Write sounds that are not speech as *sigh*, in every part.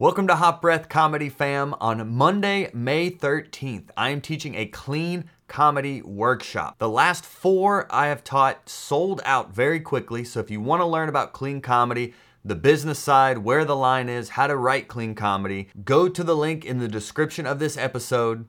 Welcome to Hot Breath Comedy Fam. On Monday, May 13th, I am teaching a clean comedy workshop. The last four I have taught sold out very quickly, so if you want to learn about clean comedy, the business side, where the line is, how to write clean comedy, go to the link in the description of this episode,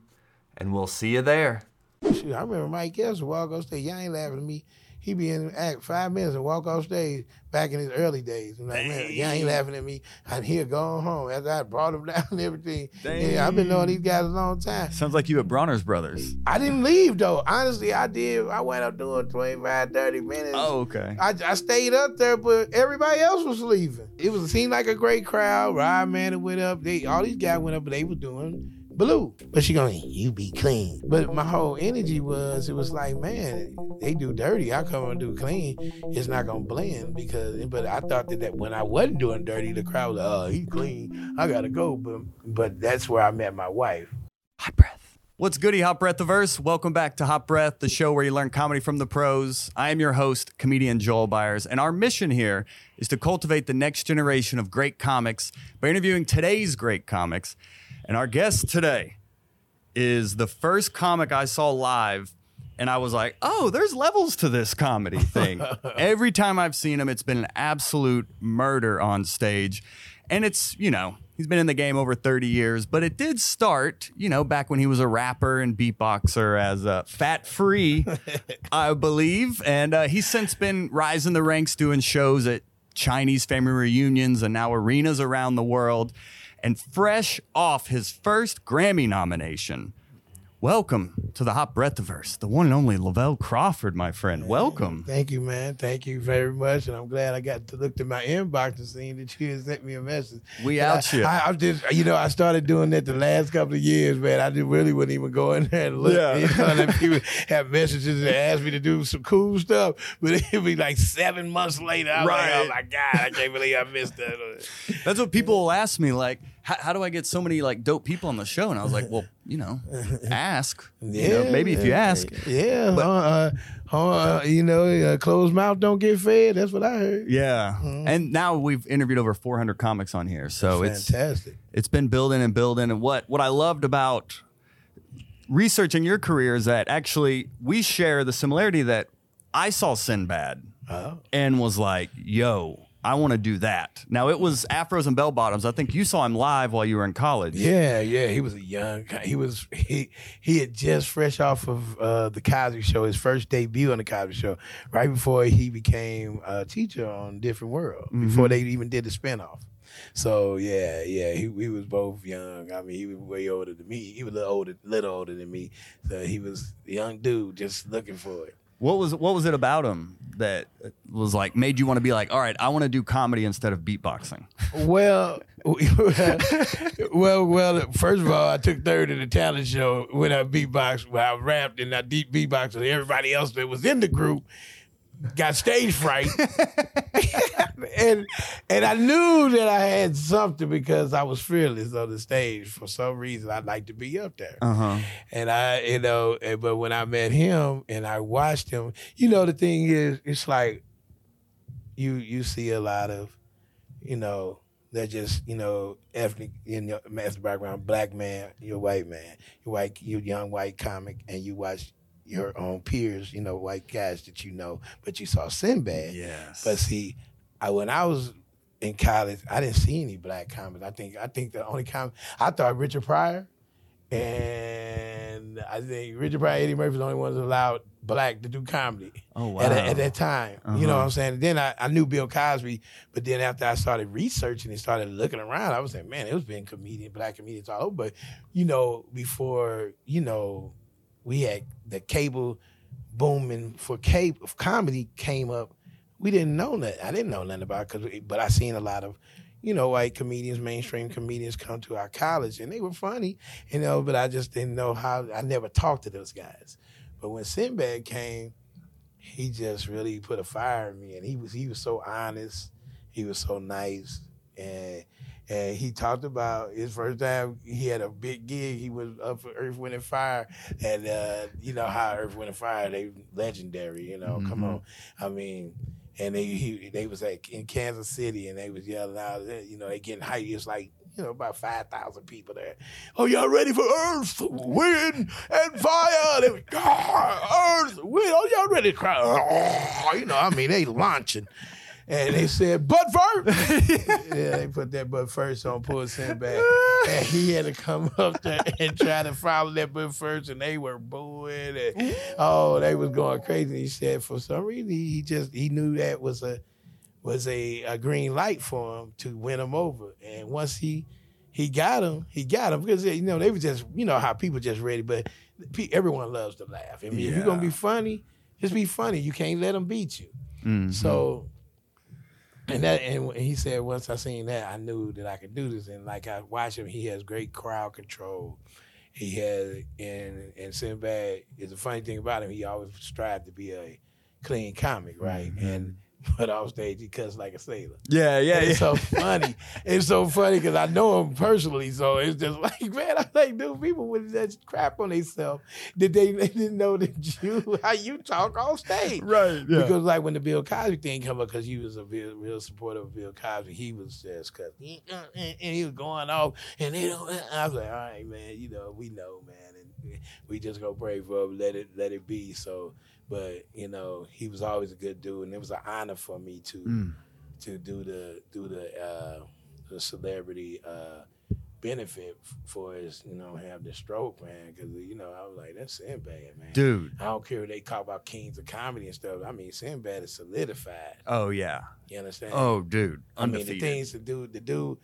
and we'll see you there. Shoot, I remember Mike Epps walk off stage. Y'all ain't laughing at me. He be in act five minutes and walk off stage back in his early days. I'm like, man, y'all ain't laughing at me. And he'll go home after I brought him *laughs* down and everything. Yeah, I've been knowing these guys a long time. Sounds like you at Bronner's Brothers. I didn't leave though. Honestly, I did. I went up doing 25, 30 minutes. Oh, okay. I, I stayed up there, but everybody else was leaving. It was it seemed like a great crowd. Rod Man went up. They all these guys went up, but they were doing blue. But she going, you be clean. But my whole energy was, it was like, man, they do dirty. I come and do clean. It's not gonna blend because. But I thought that, that when I wasn't doing dirty, the crowd was like, oh, he clean. I gotta go. But but that's where I met my wife. Hot Breath. What's goody, Hot Breath the Verse? Welcome back to Hot Breath, the show where you learn comedy from the pros. I am your host, comedian Joel Byars, and our mission here is to cultivate the next generation of great comics by interviewing today's great comics. And our guest today is the first comic I saw live, and I was like, oh, there's levels to this comedy thing. *laughs* Every time I've seen him, it's been an absolute murder on stage. And it's, you know, he's been in the game over 30 years, but it did start, you know, back when he was a rapper and beatboxer as uh, Fat Free, *laughs* I believe. And uh, he's since been rising the ranks doing shows at Chinese family reunions and now arenas around the world. And fresh off his first Grammy nomination, welcome to the Hot Breathiverse, the one and only Lavell Crawford, my friend. Welcome. Thank you, man. Thank you very much. And I'm glad I got to look at my inbox and see that you had sent me a message. We And out I, you. I, I just, you know, I started doing that the last couple of years, man. I just really wouldn't even go in there and look. Yeah. You *laughs* know, people have messages and ask me to do some cool stuff, but it'd be like seven months later. I'm like, oh Right. my God, I can't believe I missed that. That's what people will ask me, like, how, how do I get so many like dope people on the show? And I was like, well, you know, *laughs* ask. You know, maybe if you ask. Yeah. uh, uh, you know, uh, closed mouth don't get fed. That's what I heard. Yeah. And now we've interviewed over 400 comics on here. So it's Fantastic. it's been building and building. And what what I loved about researching your career is that actually we share the similarity that I saw Sinbad Oh. and was like, yo, I want to do that. Now it was Afros and Bell Bottoms. I think you saw him live while you were in college. Yeah, yeah, he was a young. He was he he had just fresh off of uh, the Cosby Show, his first debut on the Cosby Show, right before he became a teacher on Different World, before they even did the spinoff. So yeah, yeah, he we was both young. I mean, he was way older than me. He was a little older, little older than me. So he was a young dude, just looking for it. What was what was it about him that was like made you want to be like, all right, I want to do comedy instead of beatboxing? Well, *laughs* well, well. First of all, I took third in the talent show when I beatboxed, when I rapped and I deep beatboxed, and everybody else that was in the group got stage fright, *laughs* and and I knew that I had something because I was fearless on the stage. For some reason, I like to be up there. Uh huh. And I, you know, and, but when I met him and I watched him, you know, the thing is, it's like you you see a lot of, you know, they're just, you know, ethnic in your ethnic background, black man, you're white man, you're white, you're young white comic, and you watch your own peers, you know, white guys that you know, but you saw Sinbad. Yes. But see, I when I was in college, I didn't see any black comics. I think I think the only comic I thought Richard Pryor, and I think Richard Pryor, Eddie Murphy the only ones allowed black to do comedy. Oh, wow. At, at that time, you know Uh-huh. what I'm saying. then I, I knew Bill Cosby, but then after I started researching and started looking around, I was saying, man, it was being comedian, black comedians all over. But you know, before you know, we had the cable booming for cable comedy came up. We didn't know that. I didn't know nothing about it, 'cause- but I seen a lot of, you know, white comedians, mainstream comedians come to our college, and they were funny, you know. But I just didn't know how. I never talked to those guys. But when Sinbad came, he just really put a fire in me, and he was he was so honest, he was so nice, and and he talked about his first time he had a big gig. He was up for Earth, Wind and Fire, and uh, you know how Earth, Wind and Fire they legendary. You know, come Mhm. on, I mean. And they he, they was like in Kansas City, and they was yelling out. You know, they getting hyped. It's like you know, about 5,000 people there. Oh, y'all ready for Earth, Wind, and Fire? They was, "Ah, Earth, Wind, oh, y'all ready to cry? Oh, *laughs* you know, I mean, they launching. And they said, but first. *laughs* yeah, they put that but first on Pull Sinbad. And he had to come *laughs* up there and try to follow that but first, and they were booing. And, oh, they was going crazy. He said for some reason he just he knew that was a was a, a green light for him to win him over. And once he he got him, he got him because you know they were just you know how people just ready, but everyone loves to laugh. I mean, if you're gonna be funny, just be funny. You can't let them beat you. Mhm. So, and that, and he said once I seen that, I knew that I could do this. And like I watch him, he has great crowd control. He has, and and Sinbad is the funny thing about him. He always strived to be a clean comic, right? Mm-hmm. And *laughs* but off stage he cussed like a sailor. yeah, yeah, yeah. It's so funny. It's so funny because I know him personally. So it's just *laughs* like, man, I like, dude, people with that crap on themselves. Did they, *laughs* they didn't know that you how you talk off stage? right. Yeah. Because like when the Bill Cosby thing come up, because he was a real, real supporter of Bill Cosby, he was just cause he, uh, and, and he was going off, and they don't. I was like, all right, man, you know, we know, man, and we just gonna pray for him, let it let it be. So, but you know, he was always a good dude, and it was an honor for me to Mm. to do the do the uh, the celebrity uh, benefit for his you know have the stroke, man. Because you know I was like, that's Sinbad, man. Dude. I don't care if they talk about kings of comedy and stuff. I mean, Sinbad is solidified. Oh yeah. You understand? Oh, dude. undefeated. I mean, the things to do, to do,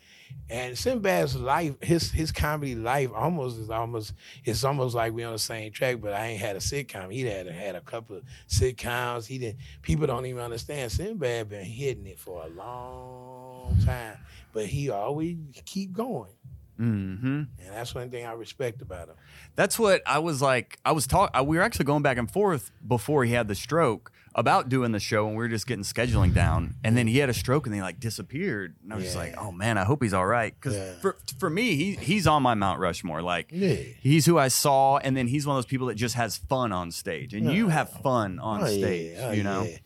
and Sinbad's life, his his comedy life, almost is almost it's almost like we on the same track. But I ain't had a sitcom. He had had a couple of sitcoms. He didn't. People don't even understand. Sinbad been hitting it for a long time, but he always keep going, Mm-hmm. and that's one thing I respect about him. That's what I was like. I was talking. We were actually going back and forth before he had the stroke about doing the show, and we were just getting scheduling down. And then he had a stroke, and he like disappeared. And I was just like, "Oh man, I hope he's all right." Because Yeah. for for me, he he's on my Mount Rushmore. Like Yeah. he's who I saw, and then he's one of those people that just has fun on stage, and you have fun on Oh, stage. Yeah. Oh, you know. Yeah.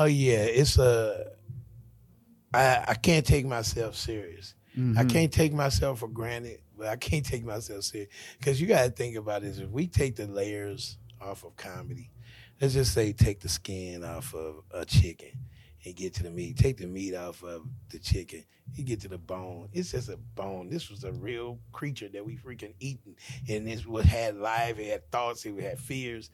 Oh yeah. It's a. I I can't take myself serious. Mm-hmm. I can't take myself for granted, but I can't take myself serious because you got to think about this. If we take the layers off of comedy, let's just say take the skin off of a chicken and get to the meat. Take the meat off of the chicken. You get to the bone. It's just a bone. This was a real creature that we freaking eating, and this was had life. It had thoughts. It had fears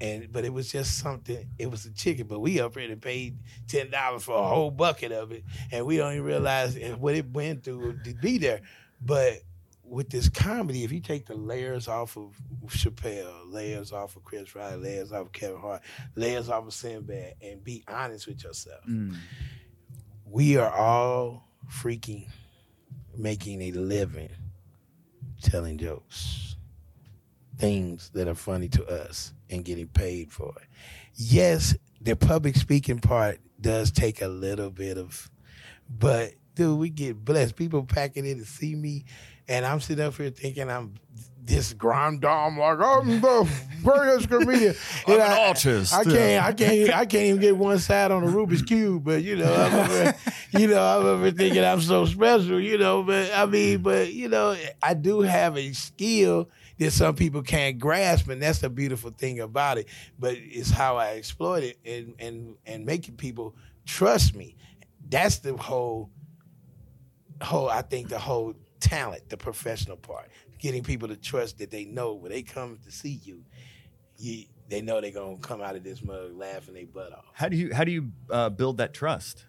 and but it was just something. It was a chicken, but we up here and paid ten dollars for a whole bucket of it, and we don't even realize what it went through to be there. But with this comedy, if you take the layers off of Chappelle, layers off of Chris Riley, layers off of Kevin Hart, layers off of Sinbad, and be honest with yourself, Mm. we are all freaking making a living telling jokes, things that are funny to us, and getting paid for it. Yes, the public speaking part does take a little bit of, but dude, we get blessed. People packing in to see me, and I'm sitting up here thinking I'm this grand dame, like I'm the *laughs* greatest comedian. I'm And an I- artist. I can't, I can't, I can't even get one side on the Rubik's cube. But you know, I'm over, you know, I'm over thinking I'm so special. You know, but I mean, but you know, I do have a skill that some people can't grasp, and that's the beautiful thing about it. But it's how I exploit it and and and making people trust me. That's the whole whole. I think the whole talent, the professional part, getting people to trust that they know when they come to see you, you they know they're gonna come out of this mug laughing their butt off. How do you how do you uh, build that trust?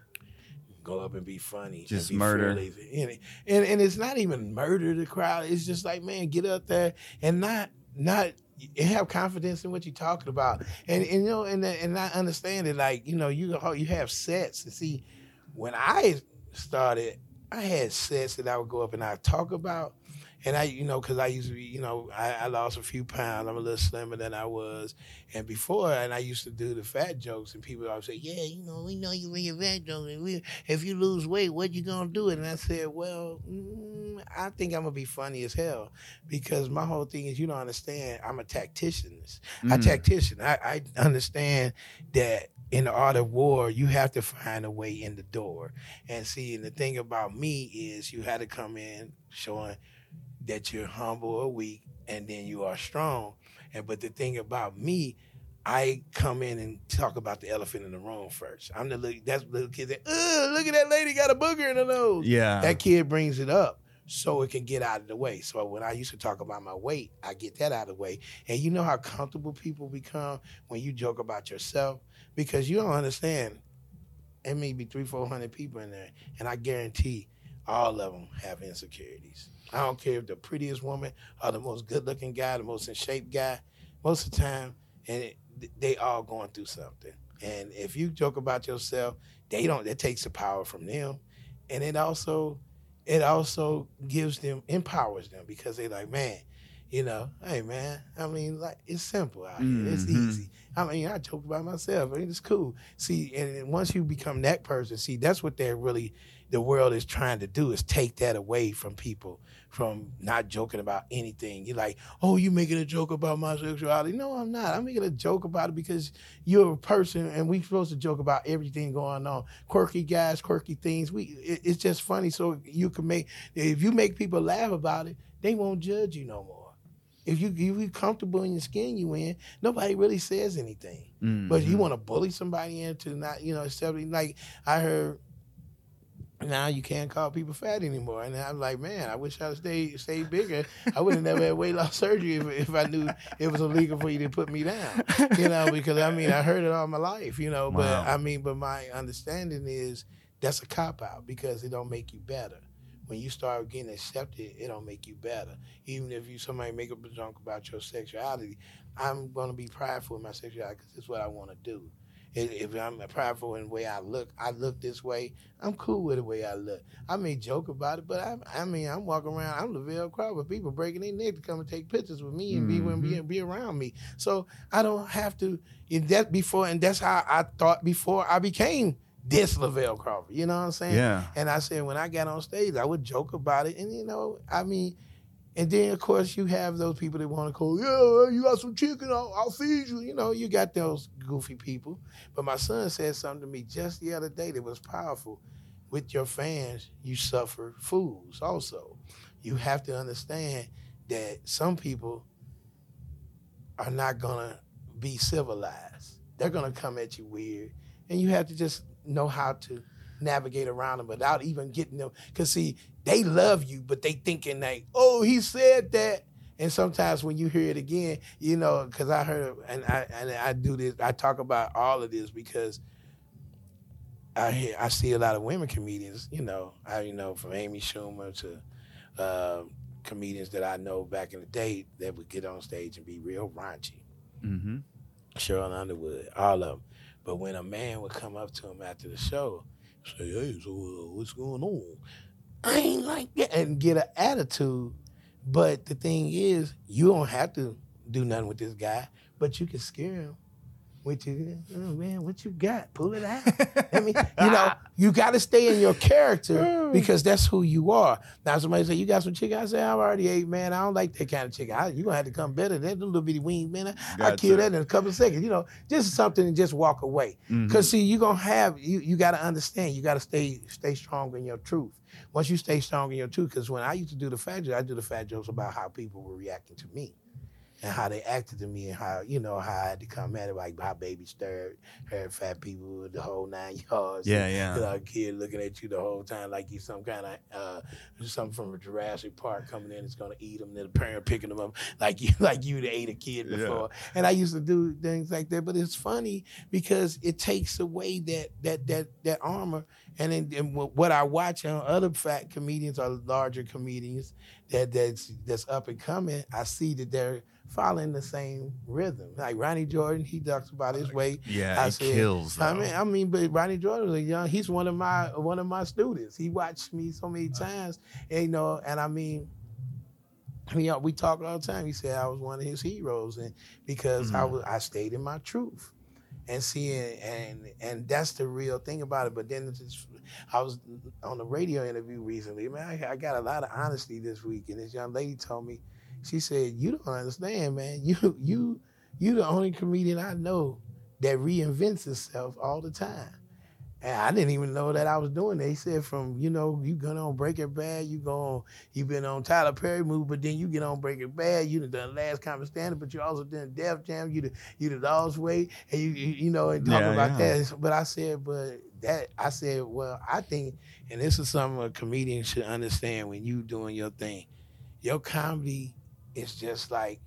Go up and be funny. and Just be murder. And, and and it's not even murder the crowd. It's just like, man, get up there and not not and have confidence in what you're talking about. And, and you know, and and not understand it like, you know, you you have sets to see when I started, I had sets that I would go up and I talk about. And I, you know, because I used to be, you know, I, I lost a few pounds. I'm a little slimmer than I was. And before, and I used to do the fat jokes, and people always say, "Yeah, you know, we know you your fat jokes. And we, if you lose weight, what you gonna do?" And I said, "Well, mm, I think I'm gonna be funny as hell because my whole thing is you don't understand. I'm a tactician. I Mm. tactician. I, I understand that in the art of war, you have to find a way in the door. And see, and the thing about me is you had to come in showing that you're humble or weak, and then you are strong. And but the thing about me, I come in and talk about the elephant in the room first. I'm the little that's the little kid that, Ugh, look at that lady got a booger in her nose. Yeah. That kid brings it up so it can get out of the way. So when I used to talk about my weight, I get that out of the way. And you know how comfortable people become when you joke about yourself? Because you don't understand. It may be three, four hundred people in there, and I guarantee all of them have insecurities. I don't care if the prettiest woman or the most good-looking guy, the most in shape guy. Most of the time, and it, they all going through something. And if you joke about yourself, they don't. That takes the power from them, and it also it also gives them empowers them because they're like, man, you know, hey man, I mean, like it's simple out here. It's Mhm. easy. I mean, I joke about myself. I mean, it's cool. See, and once you become that person, see, that's what they're really the world is trying to do is take that away from people from not joking about anything. You're like, oh, you making a joke about my sexuality? No, I'm not. I'm making a joke about it because you're a person, and we're supposed to joke about everything going on. Quirky guys, quirky things. We, it, it's just funny, so you can make. If you make people laugh about it, they won't judge you no more. If you if you comfortable in your skin you in, nobody really says anything. But you mm-hmm. want to bully somebody into not, you know, something like I heard. Now you can't call people fat anymore, and I'm like, man, I wish I'd stayed stayed bigger. I would have never had weight loss surgery if, if I knew it was illegal for you to put me down, you know. Because I mean, I heard it all my life, you know. Wow. But I mean, but my understanding is that's a cop out because it don't make you better. When you start getting accepted, it don't make you better. Even if you somebody make up a joke about your sexuality, I'm gonna be prideful in my sexuality because it's what I want to do. If I'm prideful in the way I look, I look this way. I'm cool with the way I look. I may joke about it, but I, I mean, I'm walking around. I'm Lavell Crawford. People breaking their neck to come and take pictures with me and be Mhm. be be around me. So I don't have to. And that before, and that's how I thought before I became this Lavell Crawford. You know what I'm saying? Yeah. And I said when I got on stage, I would joke about it, and you know, I mean, and then of course you have those people that want to call, yeah, you got some chicken, I'll, I'll feed you. You know, you got those goofy people. But my son said something to me just the other day that was powerful. With your fans, you suffer fools. Also, you have to understand that some people are not gonna be civilized. They're gonna come at you weird, and you have to just know how to navigate around them without even getting them. Cause see, they love you, but they thinking like, oh, he said that. And sometimes when you hear it again, you know, because I heard and I and I do this, I talk about all of this because I hear I see a lot of women comedians, you know, I you know from Amy Schumer to uh, comedians that I know back in the day that would get on stage and be real raunchy. Mm-hmm. Sheryl Underwood, all of them. But when a man would come up to him after the show, say, "Hey, so uh, what's going on?" I ain't like that, and get an attitude. But the thing is, you don't have to do nothing with this guy, but you can scare him. With you, oh man, what you got? Pull it out. *laughs* I mean, you know, you got to stay in your character because that's who you are. Now, somebody say you got some chicken. I say I already ate, man. I don't like that kind of chicken. I, you gonna have to come better. That little bitty wing, man. I, I kill that in a couple of seconds. You know, just something and just walk away. Mhm. Cause see, you gonna have you. You got to understand. You got to stay stay strong in your truth. Once you stay strong in your truth, because when I used to do the fat jokes, I do the fat jokes about how people were reacting to me. And how they acted to me, and how you know how I had to come at it, like how baby stirred, heard fat people with the whole nine *laughs* yards. Yeah, and, yeah. You know, a kid looking at you the whole time like you some kind of uh, something from a Jurassic Park coming in, it's gonna eat them. Then the parent picking them up *laughs* like you like you ate a kid Yeah. before. And I used to do things like that, but it's funny because it takes away that that that that armor. And then and what I watch on other fat comedians or larger comedians that that's that's up and coming, I see that they're following the same rhythm. Like Ronnie Jordan, he talks about his weight. Yeah, I it said, kills. I mean, I mean, but Ronnie Jordan was young. He's one of my one of my students. He watched me so many times, and, you know, and I mean, we we talk all the time. He said I was one of his heroes, and because I Mhm. was I stayed in my truth, and seeing and and that's the real thing about it. But then I was on a radio interview recently. Man, I, I got a lot of honesty this week, and this young lady told me, she said, "You don't understand, man. *laughs* You you you the only comedian I know that reinvents itself all the time. And I didn't even know that I was doing that. He said from, you know, you gonna on Breaking Bad, you go on, you been on Tyler Perry movie, but then you get on Breaking Bad, you done Last Comic Standing, but you also done Def Jam, you the you the Lost Weight, and you, you you know, and talking Yeah, about yeah. that. But I said, but that I said, well, I think, and this is something a comedian should understand when you doing your thing. Your comedy is just like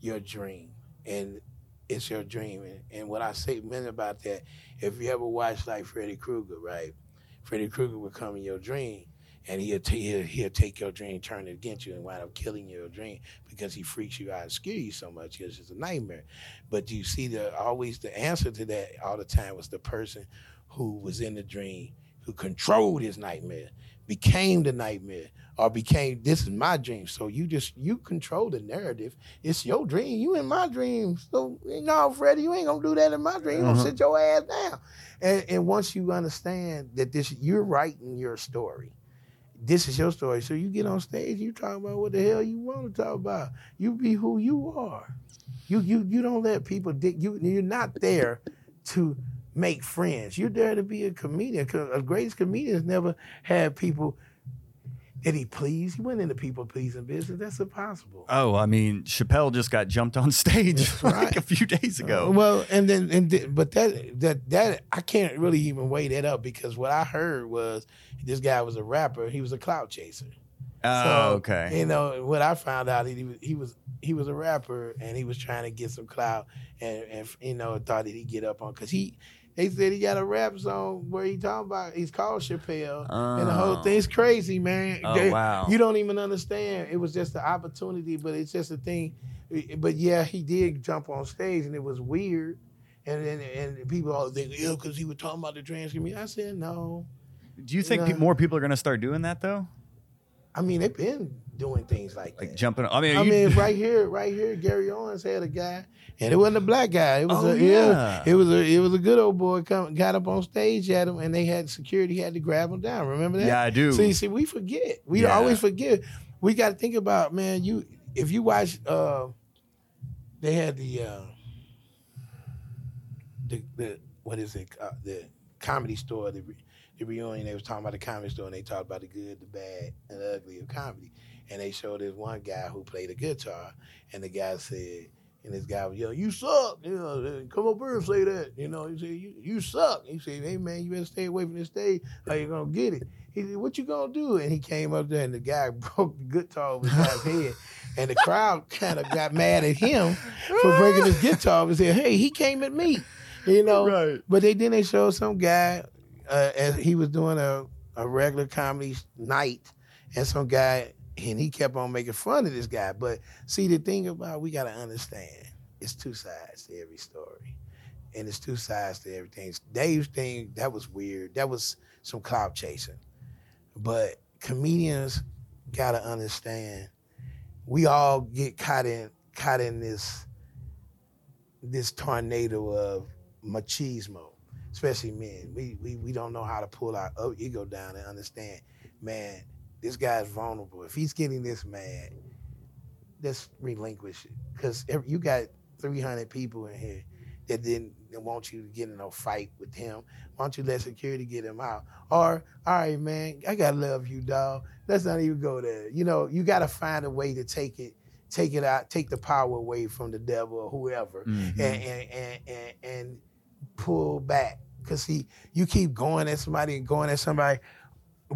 your dream, and it's your dream. And, and what I say meant about that, if you ever watch like Freddy Krueger, right? Freddy Krueger would come in your dream, and he'll, t- he'll he'll take your dream, turn it against you, and wind up killing your dream because he freaks you out and scare you so much it's a nightmare. But you see, the always the answer to that all the time was the person who was in the dream, who controlled his nightmare, became the nightmare, or became this is my dream. So you just you control the narrative. It's your dream. You in my dream. So no, Freddie, you ain't gonna do that in my dream. You gonna Uh-huh. sit your ass down. And, and once you understand that this you're writing your story. This is your story. So you get on stage, you talk about what the hell you want to talk about. You be who you are. You you you don't let people dick you you're not there to make friends. You're there to be a comedian. 'Cause A greatest comedians never had people that he pleased. He went into people pleasing business. That's impossible. Oh, I mean, Chappelle just got jumped on *laughs* stage That's like a few days ago. Uh, well, and then and th- but that that that I can't really even weigh that up because what I heard was this guy was a rapper. He was a clout chaser. oh, So, okay. You know what I found out he was he was he was a rapper and he was trying to get some clout and and you know thought that he'd get up on because he they said he got a rap song where he talking about he's called Chappelle and the whole Oh. thing's crazy man. Oh, They- wow. You don't even understand. It was just an opportunity, but it's just a thing. But yeah, he did jump on stage and it was weird. And and, and people all think, yeah, because he was talking about the trans community. I said, no. Do you think pe- Yeah. more people are going to start doing that though? I mean, they've been doing things like, Like that. jumping? I mean, I you- mean, right here, right here, Gary Owens had a guy, and it wasn't a black guy. It was Oh, a yeah. it was a it was a good old boy. Come, got up on stage at him, and they had security had to grab him down. Remember that? yeah, I do. See, see, we forget. We Yeah. always forget. We got to think about man. You if you watch, uh, they had the uh, the the what is it? Uh, the comedy store. The, the reunion. They was talking about the comedy store, and they talked about the good, the bad, and the ugly of comedy. And they showed this one guy who played a guitar, and the guy said. And this guy was yelling, "You suck!" You know, come up here and say that. You know, he said, "You you suck." He said, "Hey man, you better stay away from this stage. How you're gonna get it?" He said, "What you gonna do?" And he came up there, and the guy *laughs* broke the guitar over his head, and the crowd *laughs* kind of got mad at him for breaking his guitar. And said, "Hey, he came at me," you know. Right. But they then they showed some guy uh, as he was doing a a regular comedy night, and some guy and he kept on making fun of this guy. But see, the thing about we gotta understand, it's two sides to every story, and it's two sides to everything. Dave's thing that was weird. That was some clout chasing, but comedians gotta understand. We all get caught in caught in this this tornado of machismo, especially men. We we we don't know how to pull our ego down and understand, man, this guy's vulnerable. If he's getting this mad, let's relinquish it. Because you got 300 people in here that didn't want you to get in a fight with him. Why don't you let security get him out? Or, all right, man, I gotta love you, dog. Let's not even go there. You know, you gotta find a way to take it, take it out, take the power away from the devil or whoever Mhm. and, and, and, and, and pull back. Cause see, you keep going at somebody and going at somebody.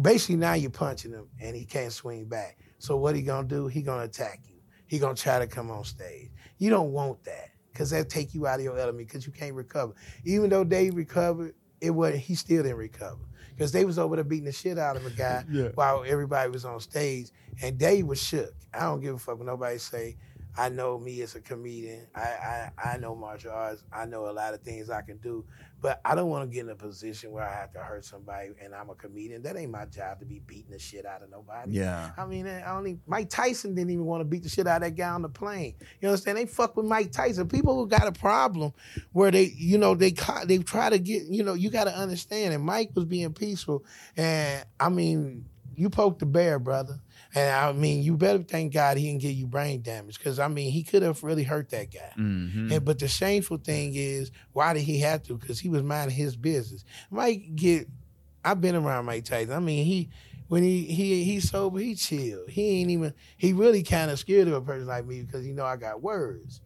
Basically, now you're punching him and he can't swing back. So what he gonna do? He gonna attack you. He gonna try to come on stage. You don't want that because that take you out of your element because you can't recover. Even though they recovered, it was he still didn't recover because they was over there beating the shit out of a guy *laughs* Yeah. while everybody was on stage and Dave was shook. I don't give a fuck what nobody say. I know me as a comedian. I, I I know martial arts. I know a lot of things I can do, but I don't want to get in a position where I have to hurt somebody and I'm a comedian. That ain't my job to be beating the shit out of nobody. Yeah. I mean, I don't even, Mike Tyson didn't even want to beat the shit out of that guy on the plane. You understand? They fuck with Mike Tyson. People who got a problem where they, you know, they they try to get, you know, you got to understand. And Mike was being peaceful, and I mean, you poked the bear, brother. And I mean, you better thank God he didn't get you brain damage because I mean, he could have really hurt that guy. Mhm. And but the shameful thing is, why did he have to? Because he was minding his business. Mike get, I've been around Mike Tyson. I mean, he when he he he's sober, he chill. He ain't even. He really kind of scared of a person like me because you know I got words.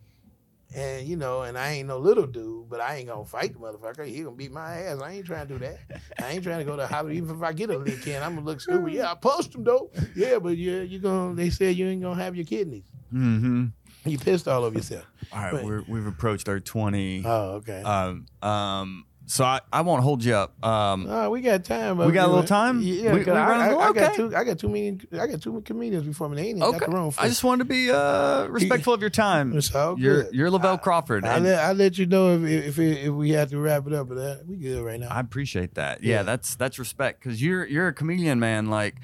And you know, and I ain't no little dude, but I ain't gonna fight the motherfucker. He gonna beat my ass. I ain't trying to do that. I ain't trying to go to Hollywood. Even if I get a lick in, I'm gonna look stupid. *laughs* Yeah, I post him though. Yeah, but yeah, you gonna. They said you ain't gonna have your kidneys. Mm-hmm. You pissed all over yourself. All right, But- we're, we've approached our 20. Oh, okay. um, um, so I, I won't hold you up. Um, Oh, we got time. We got a little time? Yeah, We- we I, I? I got two. I got too many. I got two comedians before me. They ain't even got okay. the room. I just wanted to be uh, respectful of your time. It's all You're good. you're Lavell Crawford. I let I let you know if if if, if we have to wrap it up, but uh, we good right now. I appreciate that. Yeah, Yeah. that's that's respect because you're you're a comedian, man. Like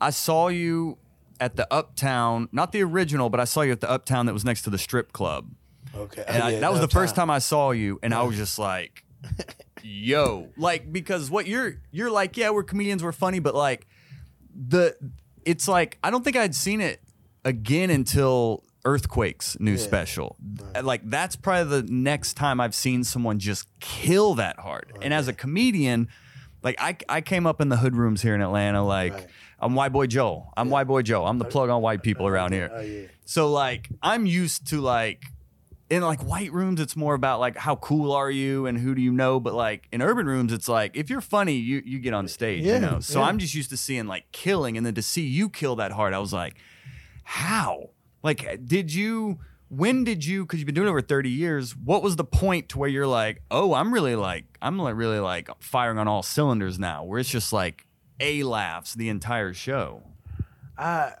I saw you at the Uptown, not the original, but I saw you at the Uptown that was next to the strip club, okay, and Oh, I, yeah, that was the first time I saw you, and I was just like, *laughs* "Yo!" Like because what you're you're like, yeah, we're comedians, we're funny, but like the it's like I don't think I'd seen it again until Earthquake's new special. Uh, like that's probably the next time I've seen someone just kill that hard. And as a comedian, like I I came up in the hood rooms here in Atlanta like Right. I'm white boy Joe. I'm white boy Joe. I'm the plug on white people around here. Oh yeah. So like I'm used to like in like white rooms it's more about like how cool are you and who do you know but like in urban rooms it's like if you're funny you you get on stage Yeah, you know so yeah. i'm just used to seeing like killing and then to see you kill that hard i was like how like eh, did you when did you because you've been doing it over 30 years what was the point to where you're like oh i'm really like i'm like really like firing on all cylinders now where it's just like a laughs the entire show I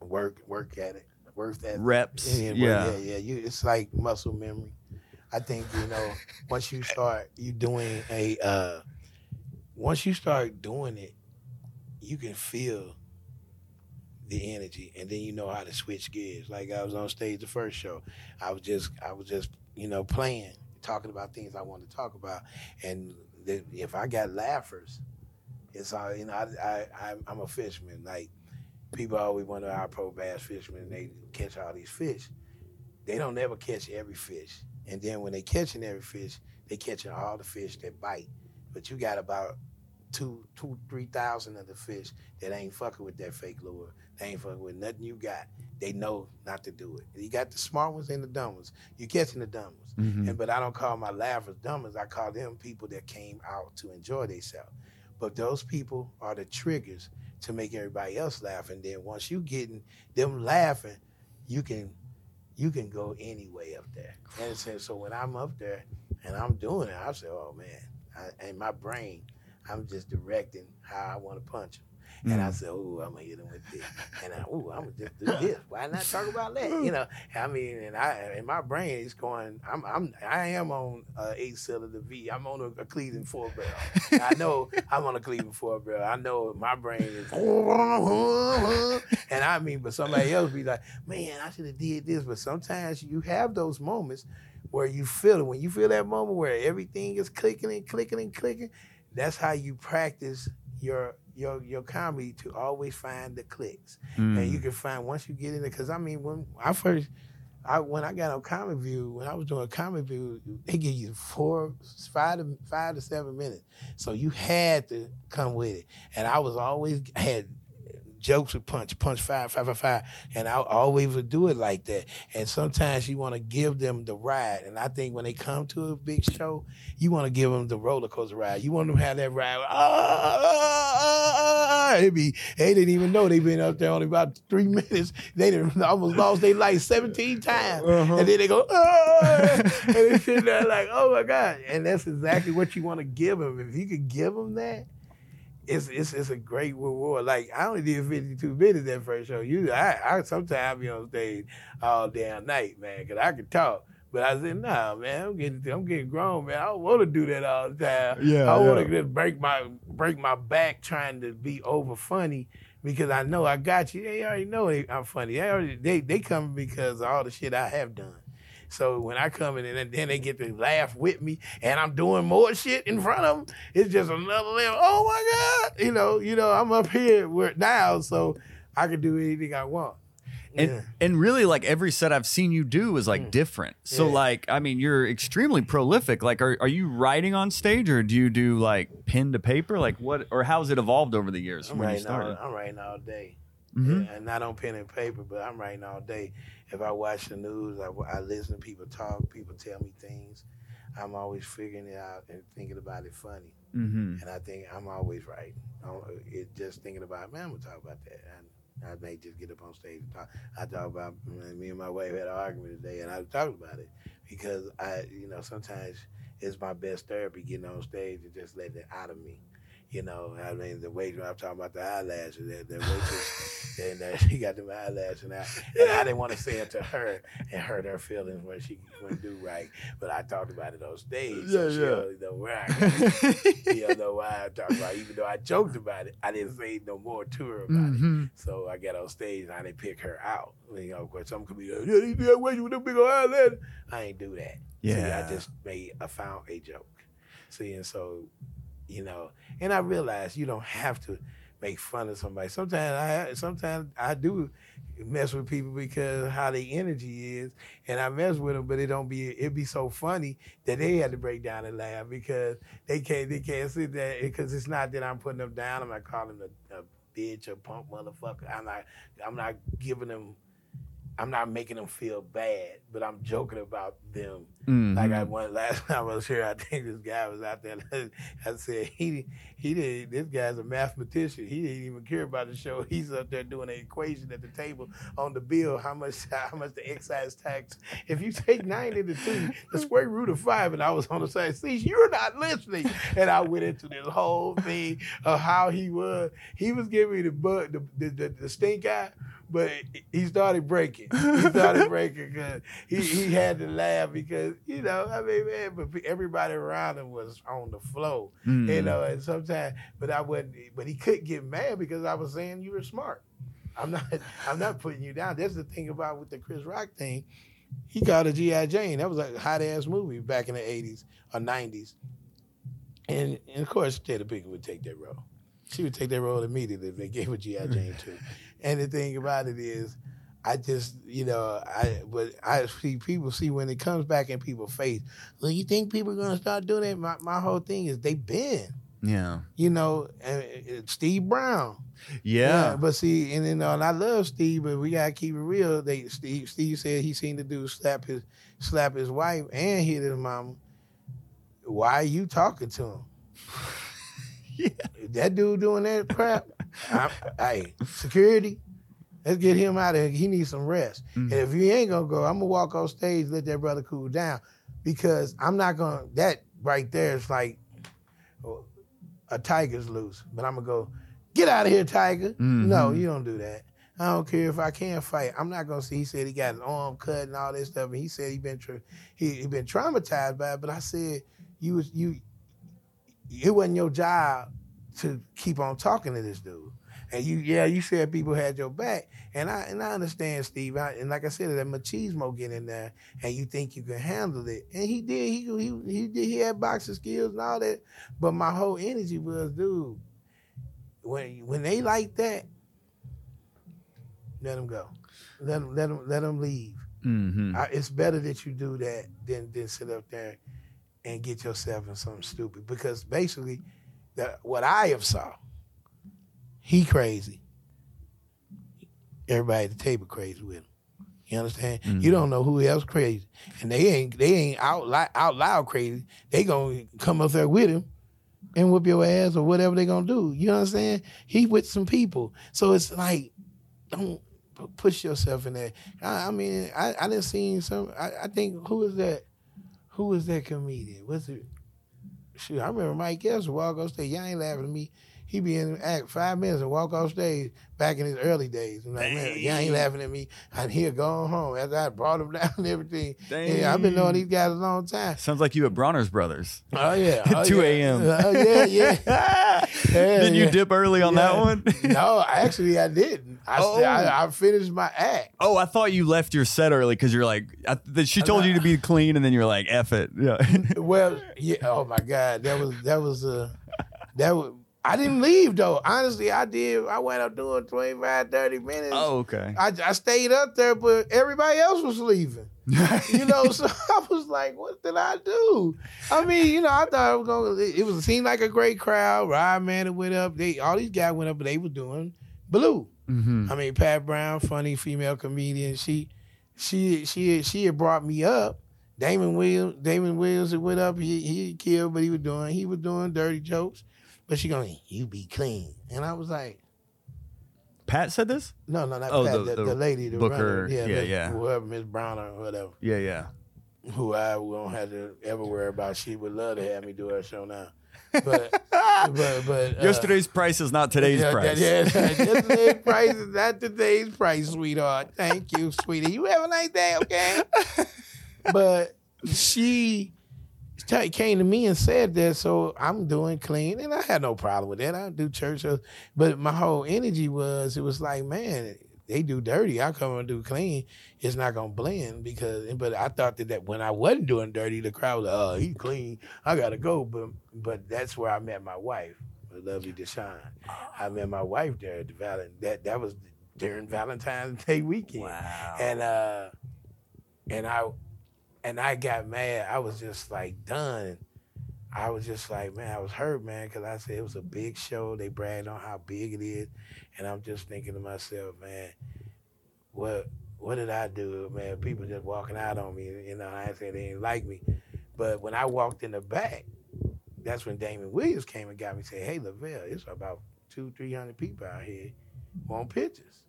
work work at it. Work at reps Yeah, yeah, yeah. You, it's like muscle memory. I think you know once you start you doing a uh, once you start doing it, you can feel the energy, and then you know how to switch gears. Like I was on stage the first show, I was just I was just you know playing, talking about things I wanted to talk about, and if I got laughers, it's all you know. I, I I'm- I'm a fisherman, like people always wonder how pro bass fishermen they catch all these fish. They don't never catch every fish. And then when they catching every fish, they catching all the fish that bite. But you got about two, two, three thousand of the fish that ain't fucking with that fake lure. They ain't fucking with nothing you got. They know not to do it. You got the smart ones and the dumb ones. You catching the dumb ones. Mhm. And but I don't call my laughers dumb ones. I call them people that came out to enjoy themselves. But those people are the triggers to make everybody else laugh. And then once you getting them laughing, you can you can go any way up there. And so, so when I'm up there and I'm doing it, I say, oh man, I, in my brain, I'm just directing how I want to punch him. And I said, oh, I'm gonna hit him with this, and I, oh, I'm gonna just do this. Why not talk about that? You know, I mean, and I, in my brain, it's going. I'm, I'm, I am on uh, eight cylinder V. I'm on a, a Cleveland four barrel. I know I'm on a Cleveland four barrel. I know my brain is, and I mean, but somebody else be like, man, I should have did this. But sometimes you have those moments where you feel it. When you feel that moment where everything is clicking and clicking and clicking, that's how you practice your your your comedy to always find the clicks. Mm. And you can find once you get in it, because I mean, when I first, I when I got on Comic View, when I was doing Comic View, they give you four, five to five to seven minutes, so you had to come with it. And I was always had jokes with punch, punch five, five, five, five, and I always would do it like that. And sometimes you want to give them the ride, and I think when they come to a big show, you want to give them the roller coaster ride. You want them to have that ride. Ah, ah, ah, ah. It be they didn't even know they been up there only about three *laughs* minutes. They done almost lost their life seventeen times, and then they go ah, and they sit there like, oh my god. And that's exactly what you want to give them. If you could give them that it's it's it's a great reward. Like I only did 52 minutes that first show. You, I, I sometimes be on stage all damn night, man, because I could talk. But I said, nah, man, I'm getting I'm getting grown, man. I don't want to do that all the time. Yeah, I want yeah. to just break my break my back trying to be over funny because I know I got you. They already know I'm funny. They already they they come because of all the shit I have done. So when I come in and then they get to laugh with me and I'm doing more shit in front of them, it's just another level. Oh my God. You know, you know, I'm up here where now, so I can do anything I want. And Yeah. and really like every set I've seen you do is like different. So Mm. Yeah. like I mean you're extremely prolific. Like are are you writing on stage or do you do like pen to paper? Like what or how's it evolved over the years I'm from when you writing, all, started? I'm writing all day. Mhm. Yeah, and not on pen and paper, but I'm writing all day. If I watch the news, I, I listen to people talk, people tell me things. I'm always figuring it out and thinking about it funny. Mm-hmm. And I think I'm always right. I'm, it just thinking about, man, we'll talk about that. And I may just get up on stage and talk. I talk about me and my wife had an argument today, and I talked about it because I, you know, sometimes it's my best therapy getting on stage and just letting it out of me. You know, I mean, the waitress, I'm talking about the eyelashes, that, that waitress, *laughs* and uh, *laughs* she got them eyelashes, I, and I didn't want to say it to her and hurt her feelings when she wouldn't do right, but I talked about it on stage. so Yeah, she yeah. already know where I *laughs* got you know why I'm talking about. it. Even though I joked about it, I didn't say no more to her about it. Mm-hmm. So I got on stage and I didn't pick her out. You know, of course, some comedians, yeah, you that way with them big old eyelash. I ain't do that. See, Yeah. I just made, I found a joke. See, and so, you know, and I realized you don't have to make fun of somebody. Sometimes I, sometimes I do mess with people because how their energy is, and I mess with them, but it don't be, it be so funny that they had to break down and laugh because they can't, they can't sit there eh, because it's not that I'm putting them down. I'm not calling them a, a bitch or punk motherfucker. I'm not, I'm not giving them. I'm not making them feel bad, but I'm joking about them. Mm-hmm. Like I went last *laughs* time I was here, I think this guy was out there. *laughs* I said he he did. This guy's a mathematician. He didn't even care about the show. *laughs* He's up there doing an equation at the table on the bill. How much how much the excise tax? If you take nine into two, the square root of five, and I was on the side. See, you're not listening. And I went into this whole thing of how he was. He was giving me the bug, the the, the, the stink eye. But he started breaking. He started breaking because he, he had to laugh because you know I mean man, but everybody around him was on the flow, Mm-hmm. you know. And sometimes, but I wouldn't. But he couldn't get mad because I was saying you were smart. I'm not. *laughs* I'm not putting you down. That's the thing about with the Chris Rock thing. He called a GI Jane. That was a hot ass movie back in the '80s or '90s, and, and of course Jada Pinkett would take that role. She would take that role immediately if they gave her GI Jane too. *laughs* And the thing about it is, I just, you know, I but I see people see when it comes back in people's face. Well, you think people are gonna start doing that? My, my whole thing is they've been, Yeah. you know, and, and Steve Brown. Yeah. But see, and you know, and I love Steve, but we gotta keep it real. They Steve Steve said he seen the dude slap his slap his wife and hit his mama. Why are you talking to him? *laughs* Yeah. That dude doing that crap, hey, security, let's get him out of here. He needs some rest. Mhm. And if he ain't gonna go, I'm gonna walk off stage, let that brother cool down, because I'm not gonna. That right there is like a tiger's loose, but I'm gonna go, get out of here, tiger. No, Mhm. you don't do that. I don't care if I can't fight. I'm not gonna see. He said he got an arm cut and all this stuff, and he said he been tra- he he been traumatized by it. But I said you was you. It wasn't your job to keep on talking to this dude. And you, yeah, you said people had your back, and I and I understand, Steve. I, and like I said, that machismo get in there, and you think you can handle it, and he did. He he he did. He had boxing skills and all that, but my whole energy was, dude, when when they like that, let them go, let them let them let them leave. Mm-hmm. I, it's better that you do that than than sit up there and get yourself in something stupid. Because basically, that what I have saw, he crazy. Everybody at the table crazy with him. You understand? You mm-hmm. don't know who else crazy, and they ain't they ain't out loud, out loud crazy. They gonna come up there with him and whoop your ass or whatever they gonna do. You know what I'm saying? He with some people, so it's like don't push yourself in there. I, I mean, I, I didn't see some. I, I think who is that? Who is that comedian? What's it? Shoot, I remember Mike Epps would walk off stage. Y'all ain't laughing at me. He be in the act five minutes and walk off stage back in his early days. I'm like, man, y'all ain't laughing at me. And he'll go home after I brought him *laughs* down and everything. Yeah, I've been knowing these guys a long time. Sounds like you at Bronner's Brothers. Oh yeah, At *laughs* oh, 2 yeah. a.m.. Oh yeah, yeah. *laughs* Did you yeah. dip early on that one? no, actually I didn't. I, Oh. I, I finished my act. Oh, I thought you left your set early because you're like, I, she told you to be clean, and then you're like, "F it." Yeah. Well, yeah. Oh my God, that was that was uh that was I didn't leave though. Honestly, I did. I went up doing 25, 30 minutes. Oh, okay. I, I stayed up there, but everybody else was leaving. *laughs* you know, so *laughs* I was like, what did I do? I mean, you know, I thought it was gonna it was seemed like a great crowd. Rod Man went up. They all these guys went up, but they were doing blue. Mhm. I mean, Pat Brown, funny female comedian. She she she she had brought me up. Damon Williams, Damon Williams had went up. He he killed, but he was doing he was doing dirty jokes. But she going, you be clean, and I was like, Pat said this? no, no, not Oh, Pat, the- the, the lady, the Booker, runner, yeah, yeah, Miss- yeah. whoever, Miss Brown or whatever, Yeah, yeah. who I won't have to ever worry about. She would love to have me do her show now, *laughs* but but but uh, Yesterday's price is not today's yeah, price. Yeah, *laughs* yesterday's price is not today's price, sweetheart. Thank you, sweetie. You have a nice day, okay? *laughs* but she t- came to me and said that, so I'm doing clean, and I had no problem with that. I do church, but my whole energy was, it was like, man, they do dirty. I come and do clean. It's not gonna blend because. But I thought that, that when I wasn't doing dirty, the crowd was like, oh, he clean. I gotta go. But but that's where I met my wife, lovely Deshawn. I met my wife there at the Valentine. That that was during Valentine's Day weekend Wow. and uh and I and I got mad. I was just like done. I was just like, man, I was hurt, man, because I said it was a big show. They bragged on how big it is, and I'm just thinking to myself, man, what what did I do, man? People just walking out on me, you know. I said they didn't like me, but when I walked in the back, that's when Damon Williams came and got me. Said, hey, Lavell, it's about two, three hundred people out here want pictures.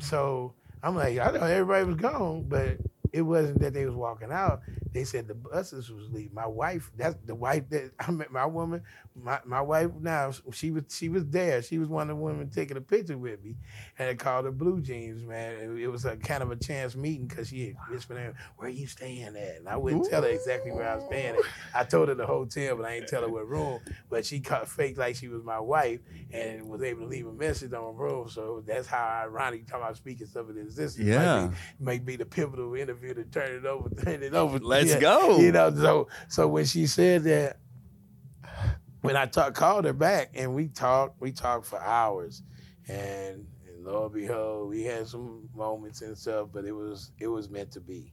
So I'm like, I thought everybody was gone, but it wasn't that they was walking out. They said the buses was leaving. My wife, that's the wife that *laughs* I met. My woman, my, my wife now, she was she was there. She was one of the women taking a picture with me, and it called her Blue Jeans. Man, it, it was a kind of a chance meeting because she had whispered, in, "Where you staying at?" And I wouldn't tell her exactly where I was staying at. I told her the hotel, but I ain't tell her what room. But she caught fake like she was my wife and was able to leave a message on the room. So that's how ironic talking about speaking stuff into existence. Might Yeah. be- might be the pivotal interview to turn it over, *laughs* turn it over. Let's Yeah. go. You know, so so when she said that, when I talk, called her back and we talked, we talked for hours, and, and lo and behold, we had some moments and stuff, but it was it was meant to be,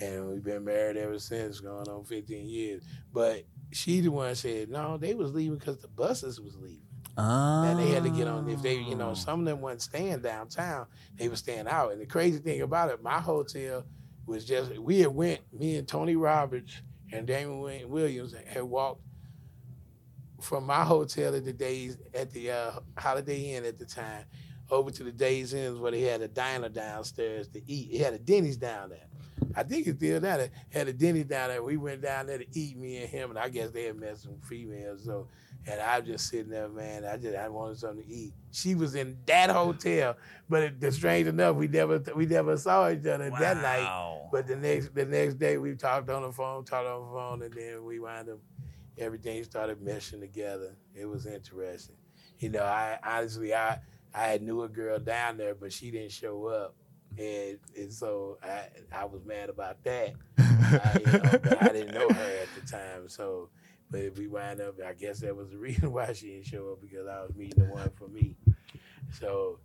and we've been married ever since, going on 15 years. But she the one said no, they was leaving because the buses was leaving. And they had to get on. If they, you know, oh. some of them wasn't staying downtown, they were staying out. And the crazy thing about it, my hotel was just we had went. Me and Tony Roberts and Damon Williams had walked from my hotel at the days at the uh, Holiday Inn at the time over to the Days Inns where they had a diner downstairs to eat. It had a Denny's down there. I think it's still down there. Had a Denny's down there. We went down there to eat, me and him, and I guess they had met some females. So, and I was just sitting there, man. I just I wanted something to eat. She was in that hotel, but it, the strange enough, we never we never saw each other that night. But the next the next day we talked on the phone, talked on the phone, and then we wound up everything started meshing together. It was interesting. You know, I honestly I I had knew a girl down there, but she didn't show up. And and so I I was mad about that. *laughs* I, you know, I didn't know her at the time. So but if we wind up, I guess that was the *laughs* reason why she didn't show up because I was meeting the one for me. So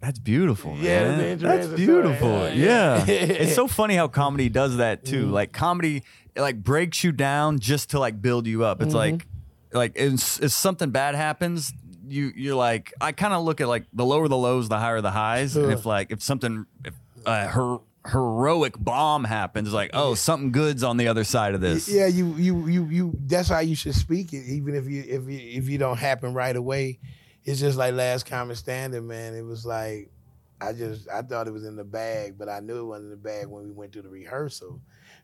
That's beautiful, Yeah, man. it's That's interesting story. beautiful. Yeah, Yeah. yeah. it's so *laughs* funny how comedy does that too. Mhm. Like comedy it like breaks you down just to like build you up. It's Mhm. like like it's, if something bad happens, you you're like I kind of look at like the lower the lows, the higher the highs. And if like if something if a her, heroic bomb happens, like oh something good's on the other side of this. Yeah, you you you you. That's how you should speak it, even if you if you if you don't happen right away. It's just like Last Comic Standing man. It was like I just I thought it was in the bag, but I knew it wasn't in the bag when we went to the rehearsal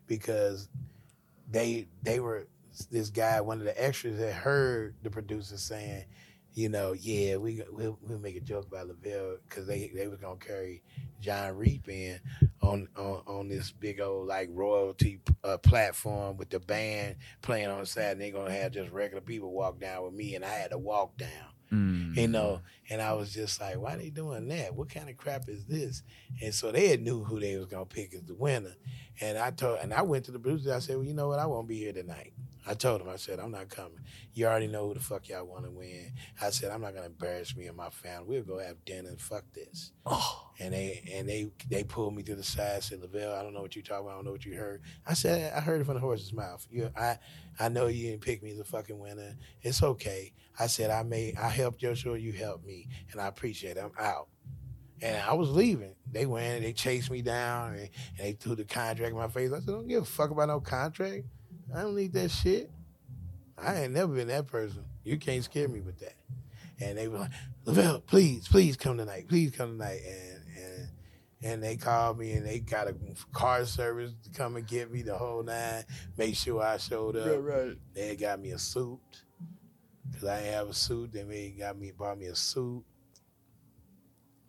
because they they were this guy, one of the extras had heard the producer saying, you know, yeah, we we'll, we'll make a joke about Lavell because they they was gonna carry Jon Reep in on on on this big old like royalty uh, platform with the band playing on the side, and they gonna have just regular people walk down with me, and I had to walk down Mm. you know. And I was just like, why they doing that? What kind of crap is this? And so they had knew who they was gonna pick as the winner. And I told, and I went to the producer. I said, well, you know what? I won't be here tonight. I told him, I said, I'm not coming. You already know who the fuck y'all want to win. I said, I'm not gonna embarrass me and my family. We'll go have dinner and fuck this. Oh, And they and they they pulled me to the side, said, Lavell, I don't know what you talking about, I don't know what you heard. I said, I heard it from the horse's mouth. You I I know you didn't pick me as a fucking winner. It's okay. I said, I made I helped your show, you helped me, and I appreciate it. I'm out. And I was leaving. They went and they chased me down and, and they threw the contract in my face. I said, Don't give a fuck about no contract. I don't need that shit. I ain't never been that person. You can't scare me with that. And they were like, Lavell, please, please come tonight. Please come tonight. And and and they called me and they got a car service to come and get me the whole nine, make sure I showed up. right. They got me a suit. Cause I didn't have a suit. They made got me bought me a suit.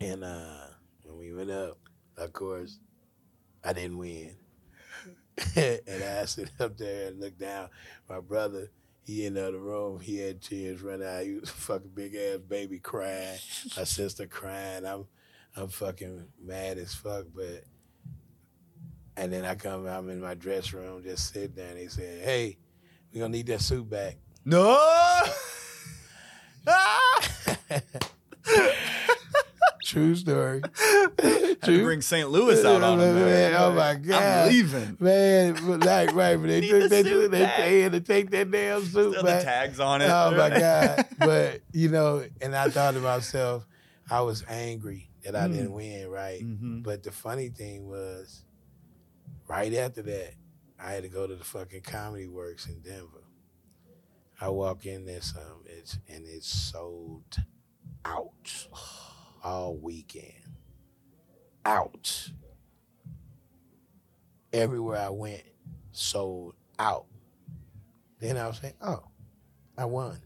And uh when we went up, of course, I didn't win. *laughs* and I sit up there and look down. My brother, he in the other room, he had tears running out. He was a fucking big ass baby crying. My sister crying. I'm I'm fucking mad as fuck, but and then I come, I'm in my dress room, just sitting there, and they said, Hey, we gonna need that suit back. No. *laughs* *laughs* True story. *laughs* Had to bring St. Louis out on him. Man. Oh my god. I'm leaving. Man, like right, but they took the they, they, had to take that damn suit Still the back. tags on it. Oh my *laughs* god! But you know, and I thought to myself, I was angry that I Mm. didn't win, right? Mhm. But the funny thing was, right after that, I had to go to the fucking Comedy Works in Denver. I walk in there, some it's and it's sold out all weekend. Out. Everywhere I went, sold out. Then I was saying, oh, I won.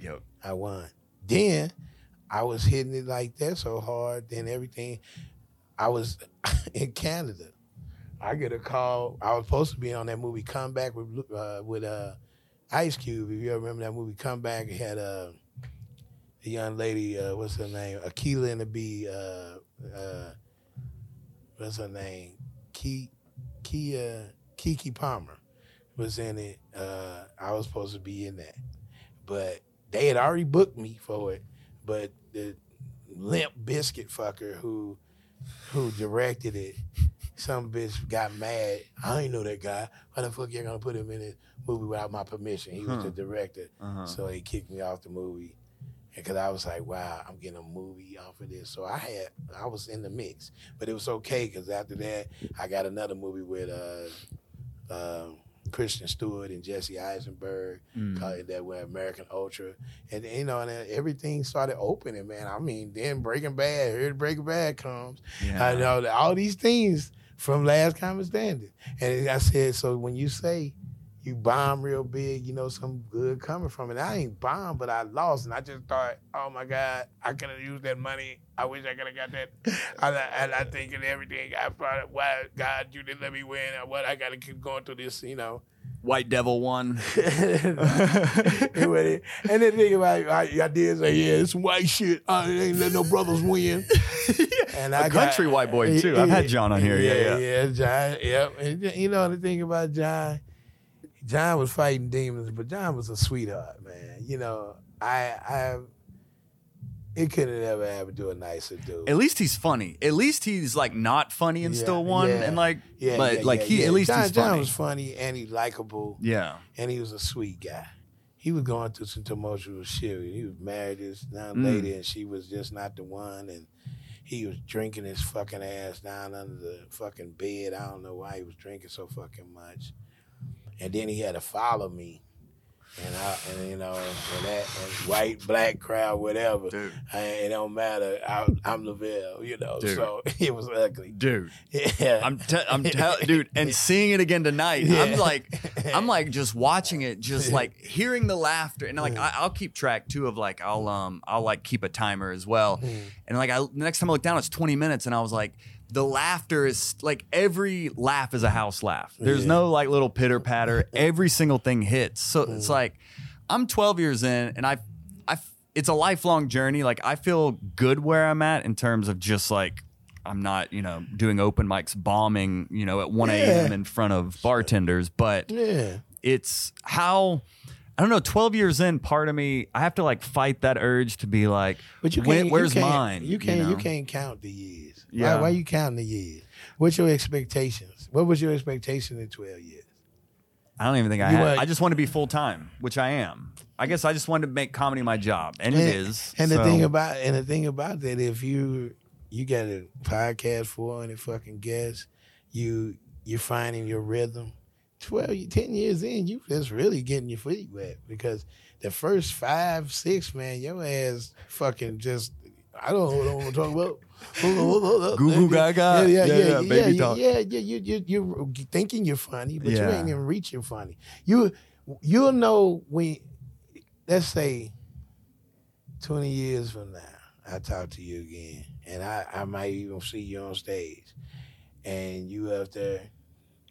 Yep. I won. Then I was hitting it like that so hard. Then everything, I was *laughs* in Canada. I get a call. I was supposed to be on that movie Comeback with uh, with uh, Ice Cube. If you ever remember that movie Comeback, it had uh, a young lady. Uh, what's her name? Akeelah and the Bee. Uh, uh, what's her name? Key, Kia, Keke Palmer was in it. Uh, I was supposed to be in that, but they had already booked me for it. But the Limp Bizkit fucker who who directed it, some bitch got mad. I ain't know that guy. Why the fuck you gonna put him in this movie without my permission? He was Huh. the director, Uh-huh. so he kicked me off the movie. Because I was like, wow, I'm getting a movie off of this. So I had, I was in the mix, but it was okay because after that, I got another movie with uh, um Kristen Stewart and Jesse Eisenberg Mm. called that with American Ultra, and you know, and everything started opening, man. I mean, then Breaking Bad, here Breaking Bad comes. Yeah. I know all these things from Last Comic Standing, and I said, so when you say you bomb real big, you know, some good coming from it. I ain't bomb, but I lost, and I just thought, oh my God, I could have used that money. I wish I could have got that. I, I, I think and everything. I thought, why God, you didn't let me win. Or what? I got to keep going through this, you know. White Devil one. *laughs* and then the thing about I, I did say, yeah, it's white shit. I ain't let no brothers win. *laughs* And A country white boy, too. I've had John on here. Yeah, yeah. yeah, John. Yep. And you know the thing about John, John was fighting demons, but John was a sweetheart, man. You know, I, I, it could have never happened to a nicer dude. At least he's funny. At least he's like not funny and Yeah, still won. yeah. And like, yeah, but yeah, like he at least John, he's John was funny and he likable. yeah. and he was a sweet guy. He was going through some tumultuous shit. He was married to this young Mm. lady, and she was just not the one. And he was drinking his fucking ass down under the fucking bed. I don't know why he was drinking so fucking much. And then he had to follow me. And I, and you know, and that and white, black crowd, whatever. Dude. I, it don't matter. I, I'm Lavell, you know. Dude. So *laughs* it was ugly. Dude. Yeah. I'm te- I'm *laughs* tell dude, and seeing it again tonight, I'm like I'm like *laughs* just watching it, just like hearing the laughter, and like I, I'll keep track too of like I'll um I'll like keep a timer as well, Mm. and like I the next time I look down, it's 20 minutes, and I was like. The laughter is like every laugh is a house laugh. There's Yeah. no like little pitter patter. *laughs* Every single thing hits. So it's Mm. like I'm 12 years in, and I, I, it's a lifelong journey. Like I feel good where I'm at in terms of just like I'm not, you know, doing open mics, bombing, you know, at 1 a.m. Yeah. in front of bartenders. But yeah. it's how I don't know. Twelve years in, part of me, I have to like fight that urge to be like, But you "When- can't. where's you can't, mine? You can't. You, know? can't count the years. Yeah. Why, why you counting the years? What's your expectations? What was your expectation in twelve years? I don't even think I You had. want- I just want to be full time, which I am. I guess I just wanted to make comedy my job, and it is. And the so- thing about and the thing about that, if you you got a podcast four hundred fucking guests, you you're finding your rhythm. 12, 10 years in, you just really getting your feet wet because the first five, six, man, your ass fucking just I don't know what I want to talk about. *laughs* Goo goo gaga. Yeah, yeah, Yeah, yeah, yeah, baby yeah, talk. yeah, yeah. You you you're thinking you're funny, but you ain't even reaching funny. You you'll know when let's say 20 years from now, I talk to you again, and I, I might even see you on stage, and you up there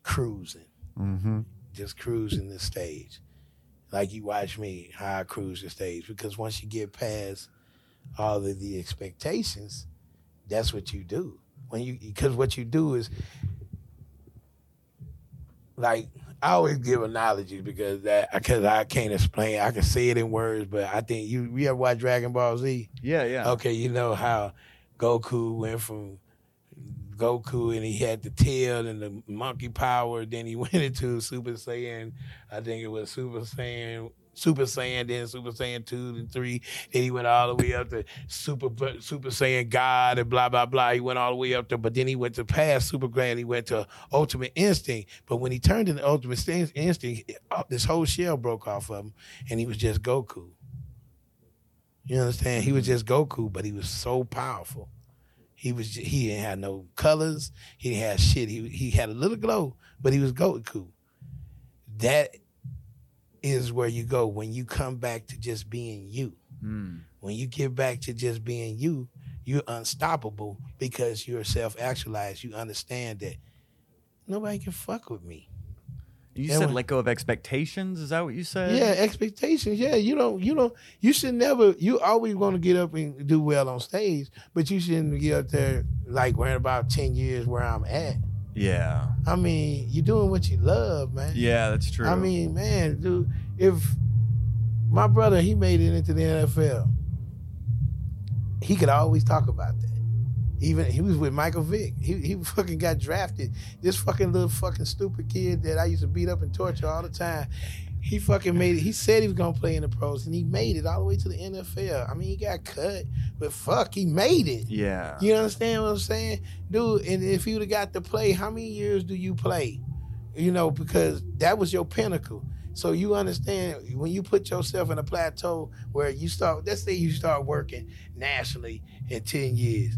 cruising, Mhm. just cruising the stage, like you watch me how I cruise the stage. Because once you get past all of the expectations, that's what you do. When you because what you do is like I always give analogies because that because I can't explain. I can say it in words, but I think you you ever watch Dragon Ball Z? Yeah, yeah. Okay, you know how Goku went from Goku and he had the tail and the monkey power. Then he *laughs* went into Super Saiyan. I think it was Super Saiyan, Super Saiyan, then Super Saiyan two and three. Then he went all the way up to Super Super Saiyan God and blah blah blah. He went all the way up there, but then he went to past Super Grand. He went to Ultimate Instinct. But when he turned into Ultimate Instinct, uh, this whole shell broke off of him, and he was just Goku. You understand? He was just Goku, but he was so powerful. He was he didn't have no colors. He didn't have shit. He he had a little glow, but he was Goku. That is where you go when you come back to just being you. Mm. When you get back to just being you, you're unstoppable because you're self-actualized. You understand that nobody can fuck with me. You Yeah, said when- let go of expectations. Is that what you said? Yeah, expectations. Yeah, you don't, you don't, you should never. You always want to get up and do well on stage, but you shouldn't get up there like worrying about ten years where I'm at. Yeah. I mean, you're doing what you love, man. Yeah, that's true. I mean, man, dude, if my brother he made it into the NFL, he could always talk about that. Even he was with Michael Vick. He he *laughs* fucking got drafted. This fucking little fucking stupid kid that I used to beat up and torture all the time. He fucking made it. He said he was gonna play in the pros, and he made it all the way to the NFL. I mean, he got cut, but fuck, he made it. yeah. You understand what I'm saying, dude? And if you'd have got to play, how many years do you play? You know, because that was your pinnacle. So you understand when you put yourself in a plateau where you start. Let's say you start working nationally in ten years.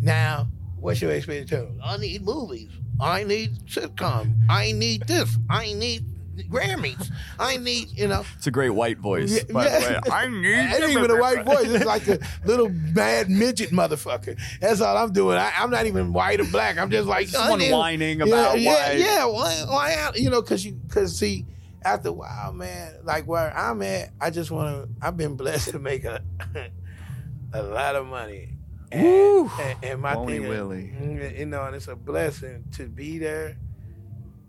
Now, what's your expectation? I need movies. I need sitcom. I need this. I need Grammys. I need you know. It's a great white voice. Yeah, by yeah. the way. I *laughs* need. It ain't even a white voice. It's like a little mad midget motherfucker. That's all I'm doing. I, I'm not even white or black. I'm just like Someone "I need-" whining yeah, about yeah, why. yeah. Why, why? You know, cause you, cause see, after a while, man, like where I'm at, I just want to. I've been blessed to make a *laughs* a lot of money. And, Woo. and, and my Won't thing, Willie? you know, and it's a blessing to be there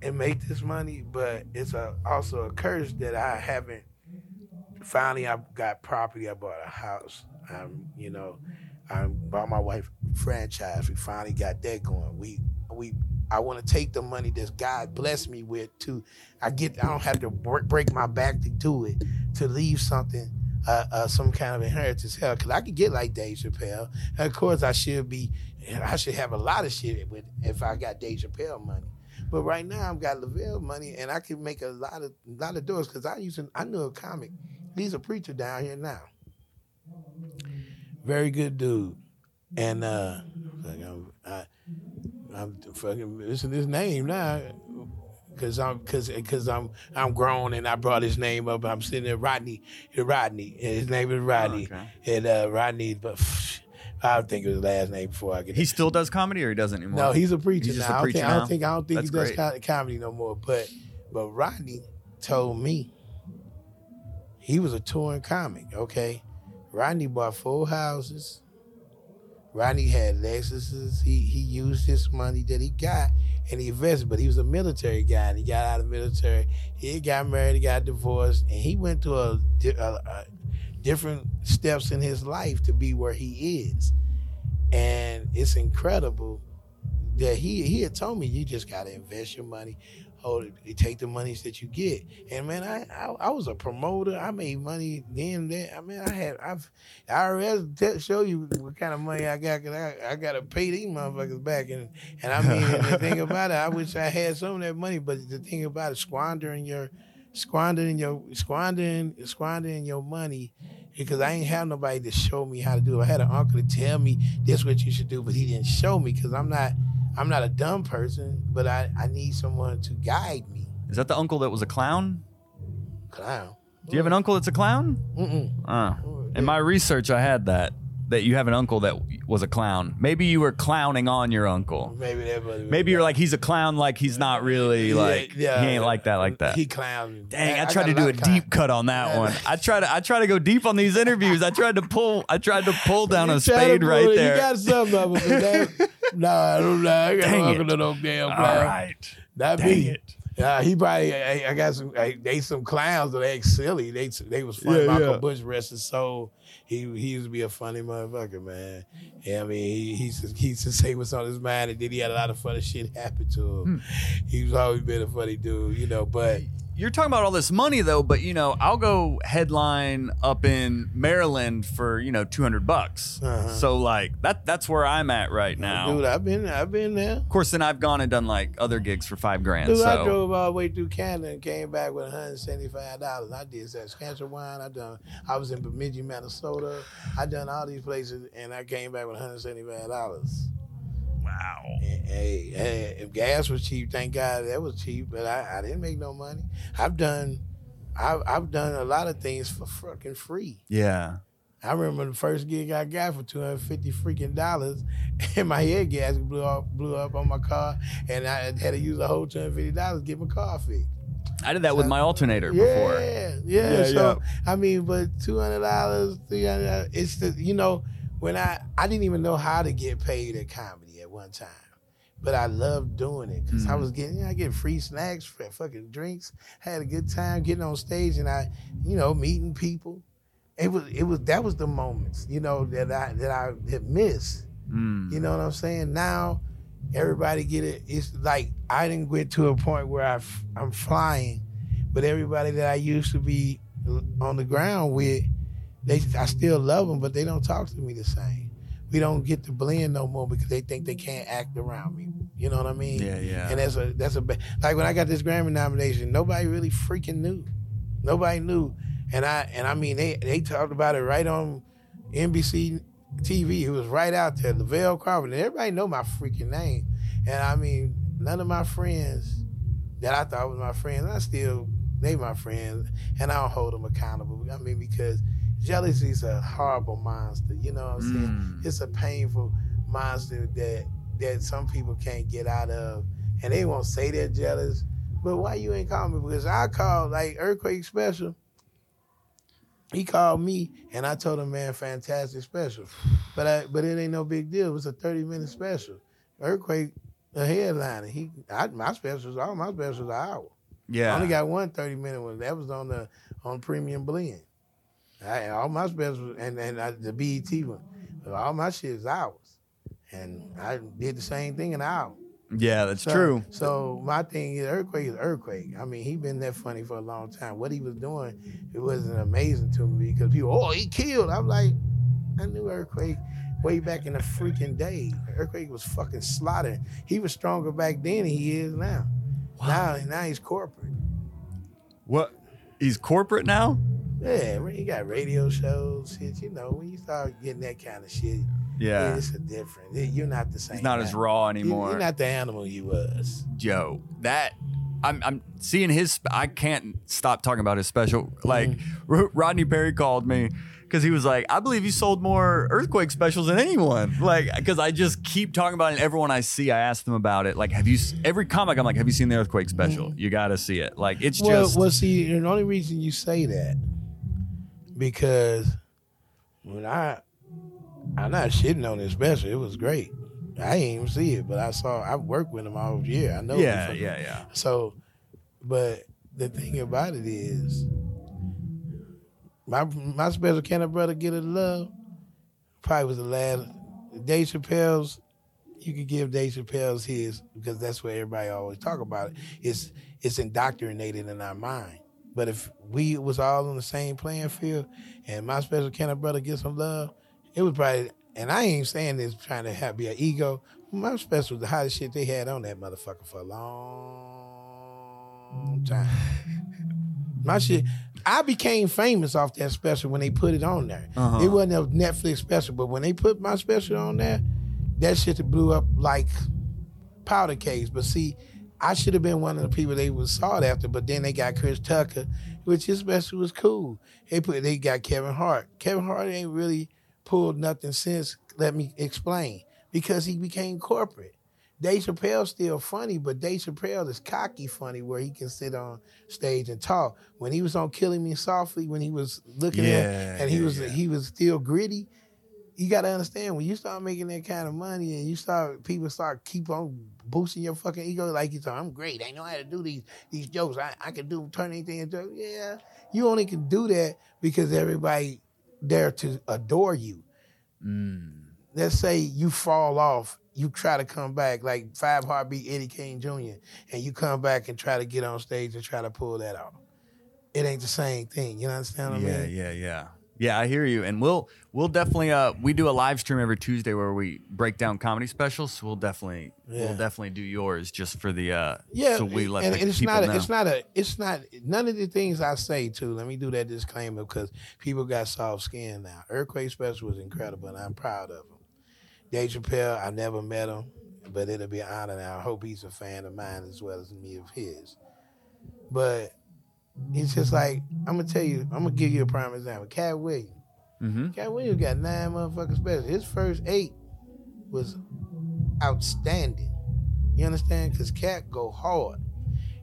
and make this money, but it's a, also a curse that I haven't. Finally, I got property. I bought a house. Um, you know, I bought my wife franchise. We finally got that going. We we. I want to take the money that God blessed me with to. I get. I don't have to break my back to do it. To leave something. Uh, uh, some kind of inheritance hell, because I could get like Dave Chappelle. And of course, I should be. I should have a lot of shit with if I got Dave Chappelle money. But right now, I've got Lavell money, and I can make a lot of lot of doors because I used to. I knew a comic. He's a preacher down here now. Very good dude, and uh, like I'm, I, I'm fucking missing his name now. Cause I'm, cause, cause I'm, I'm grown and I brought his name up. I'm sitting there, Rodney, Rodney. and His name is Rodney, okay. and uh, Rodney. But I think it was his last name before I get. He still does comedy, or he doesn't anymore. No, he's a preacher He's just now. a preacher I don't think I don't think, I don't think he does co- comedy no more. But but Rodney told me he was a touring comic. Okay, Rodney bought four houses, Rodney had Lexuses. He he used his money that he got and he invested, but he was a military guy and he got out of the military. He got married, he got divorced, and he went to a, a, a different steps in his life to be where he is. And it's incredible that he he had told me you just gotta invest your money hold it, take the monies that you get. And man, I, I, I was a promoter. I made money then. Then I mean, I had I've IRS t- show you what kind of money I got. Cause I, I got to pay these motherfuckers back. And and I mean, and the thing *laughs* about it, I wish I had some of that money. But the thing about it, squandering your squandering your squandering squandering your money because I ain't have nobody to show me how to do it. I had an uncle to tell me this what you should do, but he didn't show me because I'm not I'm not a dumb person, but I, I need someone to guide me. Is that the uncle that was a clown? Clown. Do you have an uncle that's a clown? Mm-mm. Uh, in my research, I had that that you have an uncle that was a clown. Maybe you were clowning on your uncle. Maybe that. was- Maybe you're like he's a clown, like he's not really like yeah, he ain't like that, like that. He clown. Dang, I got tried to do a deep cut on that one. I try to I try to go deep on these interviews. I tried to pull I tried to pull down a *laughs* spade right it. there. You got some of that- Nah, I don't know. I got Dang no uncle it. no damn clown. right. That Dang me. it. Yeah, he probably. I, I got some. I, they some clowns that act silly. They they was funny. Yeah, Michael yeah. Bush rest his soul. He he used to be a funny motherfucker, man. Yeah, I mean he he used to, he used to say what's on his mind, and then he had a lot of funny shit happen to him. Hmm. He's always been a funny dude, you know. But You're talking about all this money though, but you know, I'll go headline up in Maryland for, you know, 200 bucks. Uh-huh. So like that that's where I'm at right now. dude, I've been I've been there. Of course, then I've gone and done like other gigs for 5 grand. Dude, I drove all the way through Canada and came back with $175. I did Saskatchewan. I done. I was in Bemidji, Minnesota. I done all these places, and I came back with $175. Wow. And, hey, hey, if gas was cheap, thank God that was cheap. But I, I didn't make no money. I've done, I've, I've done a lot of things for fucking free. Yeah. I remember the first gig I got for two hundred fifty freaking dollars, *laughs* and my head gas blew up, blew up on my car, and I had to use a whole two hundred fifty dollars to get my car fixed. I did that with my alternator Yeah, before. yeah, Yeah, So I mean, but two hundred dollars, three hundred. It's the you know when I I didn't even know how to get paid at comedy at one time, but I loved doing it because I Mhm. was getting I get free snacks, for fucking drinks, had a good time getting on stage, and I you know meeting people. It was it was that was the moments you know that I that I had missed. Mm. You know what I'm saying? Now everybody get it. It's like I didn't get to a point where I f- I'm flying, but everybody that I used to be on the ground with, they I still love them, but they don't talk to me the same. We don't get to blend no more because they think they can't act around me. You know what I mean? Yeah, yeah. And that's a that's a like when I got this Grammy nomination, nobody really freaking knew. Nobody knew, and I and I mean they they talked about it right on NBC TV. It was right out there, Lavell Crawford, and everybody know my freaking name. And I mean, none of my friends that I thought was my friends, I still they my friends, and I don't hold them accountable. I mean, because jealousy is a horrible monster. You know what I'm saying? Mm. It's a painful monster that that some people can't get out of, and they won't say they're jealous. But why you ain't call me? Because I called like Earthquake Special. He called me and I told him, man, fantastic special. But I, but it ain't no big deal. It was a 30 minute special. Earthquake, a headliner. He I, my specials, all my specials are an hour. Yeah. I only got one 30 minute one. That was on the on premium blend. I, all my specials and, and I, the BET one. All my shit is ours, And I did the same thing in an hour. yeah, that's So- true. So my thing is earthquake is earthquake. I mean, he been that funny for a long time. What he was doing, it wasn't amazing to me because people, oh, he killed. I'm like, I knew earthquake way back in the freaking day. Earthquake was fucking slaughtering. He was stronger back then than he is now. Now, now he's corporate. What? He's corporate now? Yeah, you got radio shows, shit. You know, when you start getting that kind of shit, Yeah. it's a different. You're not the same. He's not guy. as raw anymore. You're not the animal you was. Joe, that I'm I'm seeing his. I can't stop talking about his special. Like mm-hmm. R- Rodney Perry called me because he was like, I believe you sold more earthquake specials than anyone. Like, because I just keep talking about it. And everyone I see, I ask them about it. Like, have you? Every comic, I'm like, have you seen the earthquake special? Mm-hmm. You got to see it. Like, it's Well, just. well, see, the only reason you say that because when I I'm not shitting on this special. It was great. I didn't even see it, but I saw. I worked with him all year. I know. Yeah, yeah, yeah. So, but the thing about it is, my my special can a brother get a love? Probably was the last. Dave Chappelle's, you could give Dave Chappelle's his because that's where everybody always talk about it. It's it's indoctrinated in our mind. But if we was all on the same playing field, and my special can a brother get some love, it was probably. And I ain't saying this trying to have be an ego. My special was the hottest shit they had on that motherfucker for a long time. *laughs* My shit, I became famous off that special when they put it on there. Uh-huh. It wasn't a Netflix special, but when they put my special on there, that shit blew up like powder cakes. But see, I should have been one of the people they was sought after, but then they got Chris Tucker, which his special was cool. They put they got Kevin Hart. Kevin Hart ain't really pulled nothing since. Let me explain. Because he became corporate. Dave Chappelle's still funny, but Dave Chappelle is cocky funny where he can sit on stage and talk. When he was on Killing Me Softly, when he was looking Yeah, at and he yeah, was yeah. he was still gritty. You gotta understand when you start making that kind of money and you start people start keep on boosting your fucking ego like you say, I'm great. I know how to do these these jokes. I, I can do turn anything into yeah. You only can do that because everybody there to adore you mm. let's say you fall off, you try to come back like Five Heartbeat Eddie Kane Jr. and you come back and try to get on stage and try to pull that off. It ain't the same thing. You understand what Yeah, I mean? yeah, yeah. Yeah, I hear you. And we'll we'll definitely uh we do a live stream every Tuesday where we break down comedy specials. So we'll definitely Yeah. we'll definitely do yours just for the uh Yeah, so we let and, the and it's not. A, know. it's not a. It's not. None of the things I say too. Let me do that disclaimer because people got soft skin now. Earthquake Special was incredible, and I'm proud of him. Dave Chappelle, I never met him, but it'll be an honor. And I hope he's a fan of mine as well as me of his. But it's just like I'm gonna tell you. I'm gonna give you a prime example. Katt Williams. mm-hmm. Katt Williams got nine motherfucking specials. His first eight was outstanding. You understand? Because Katt go hard.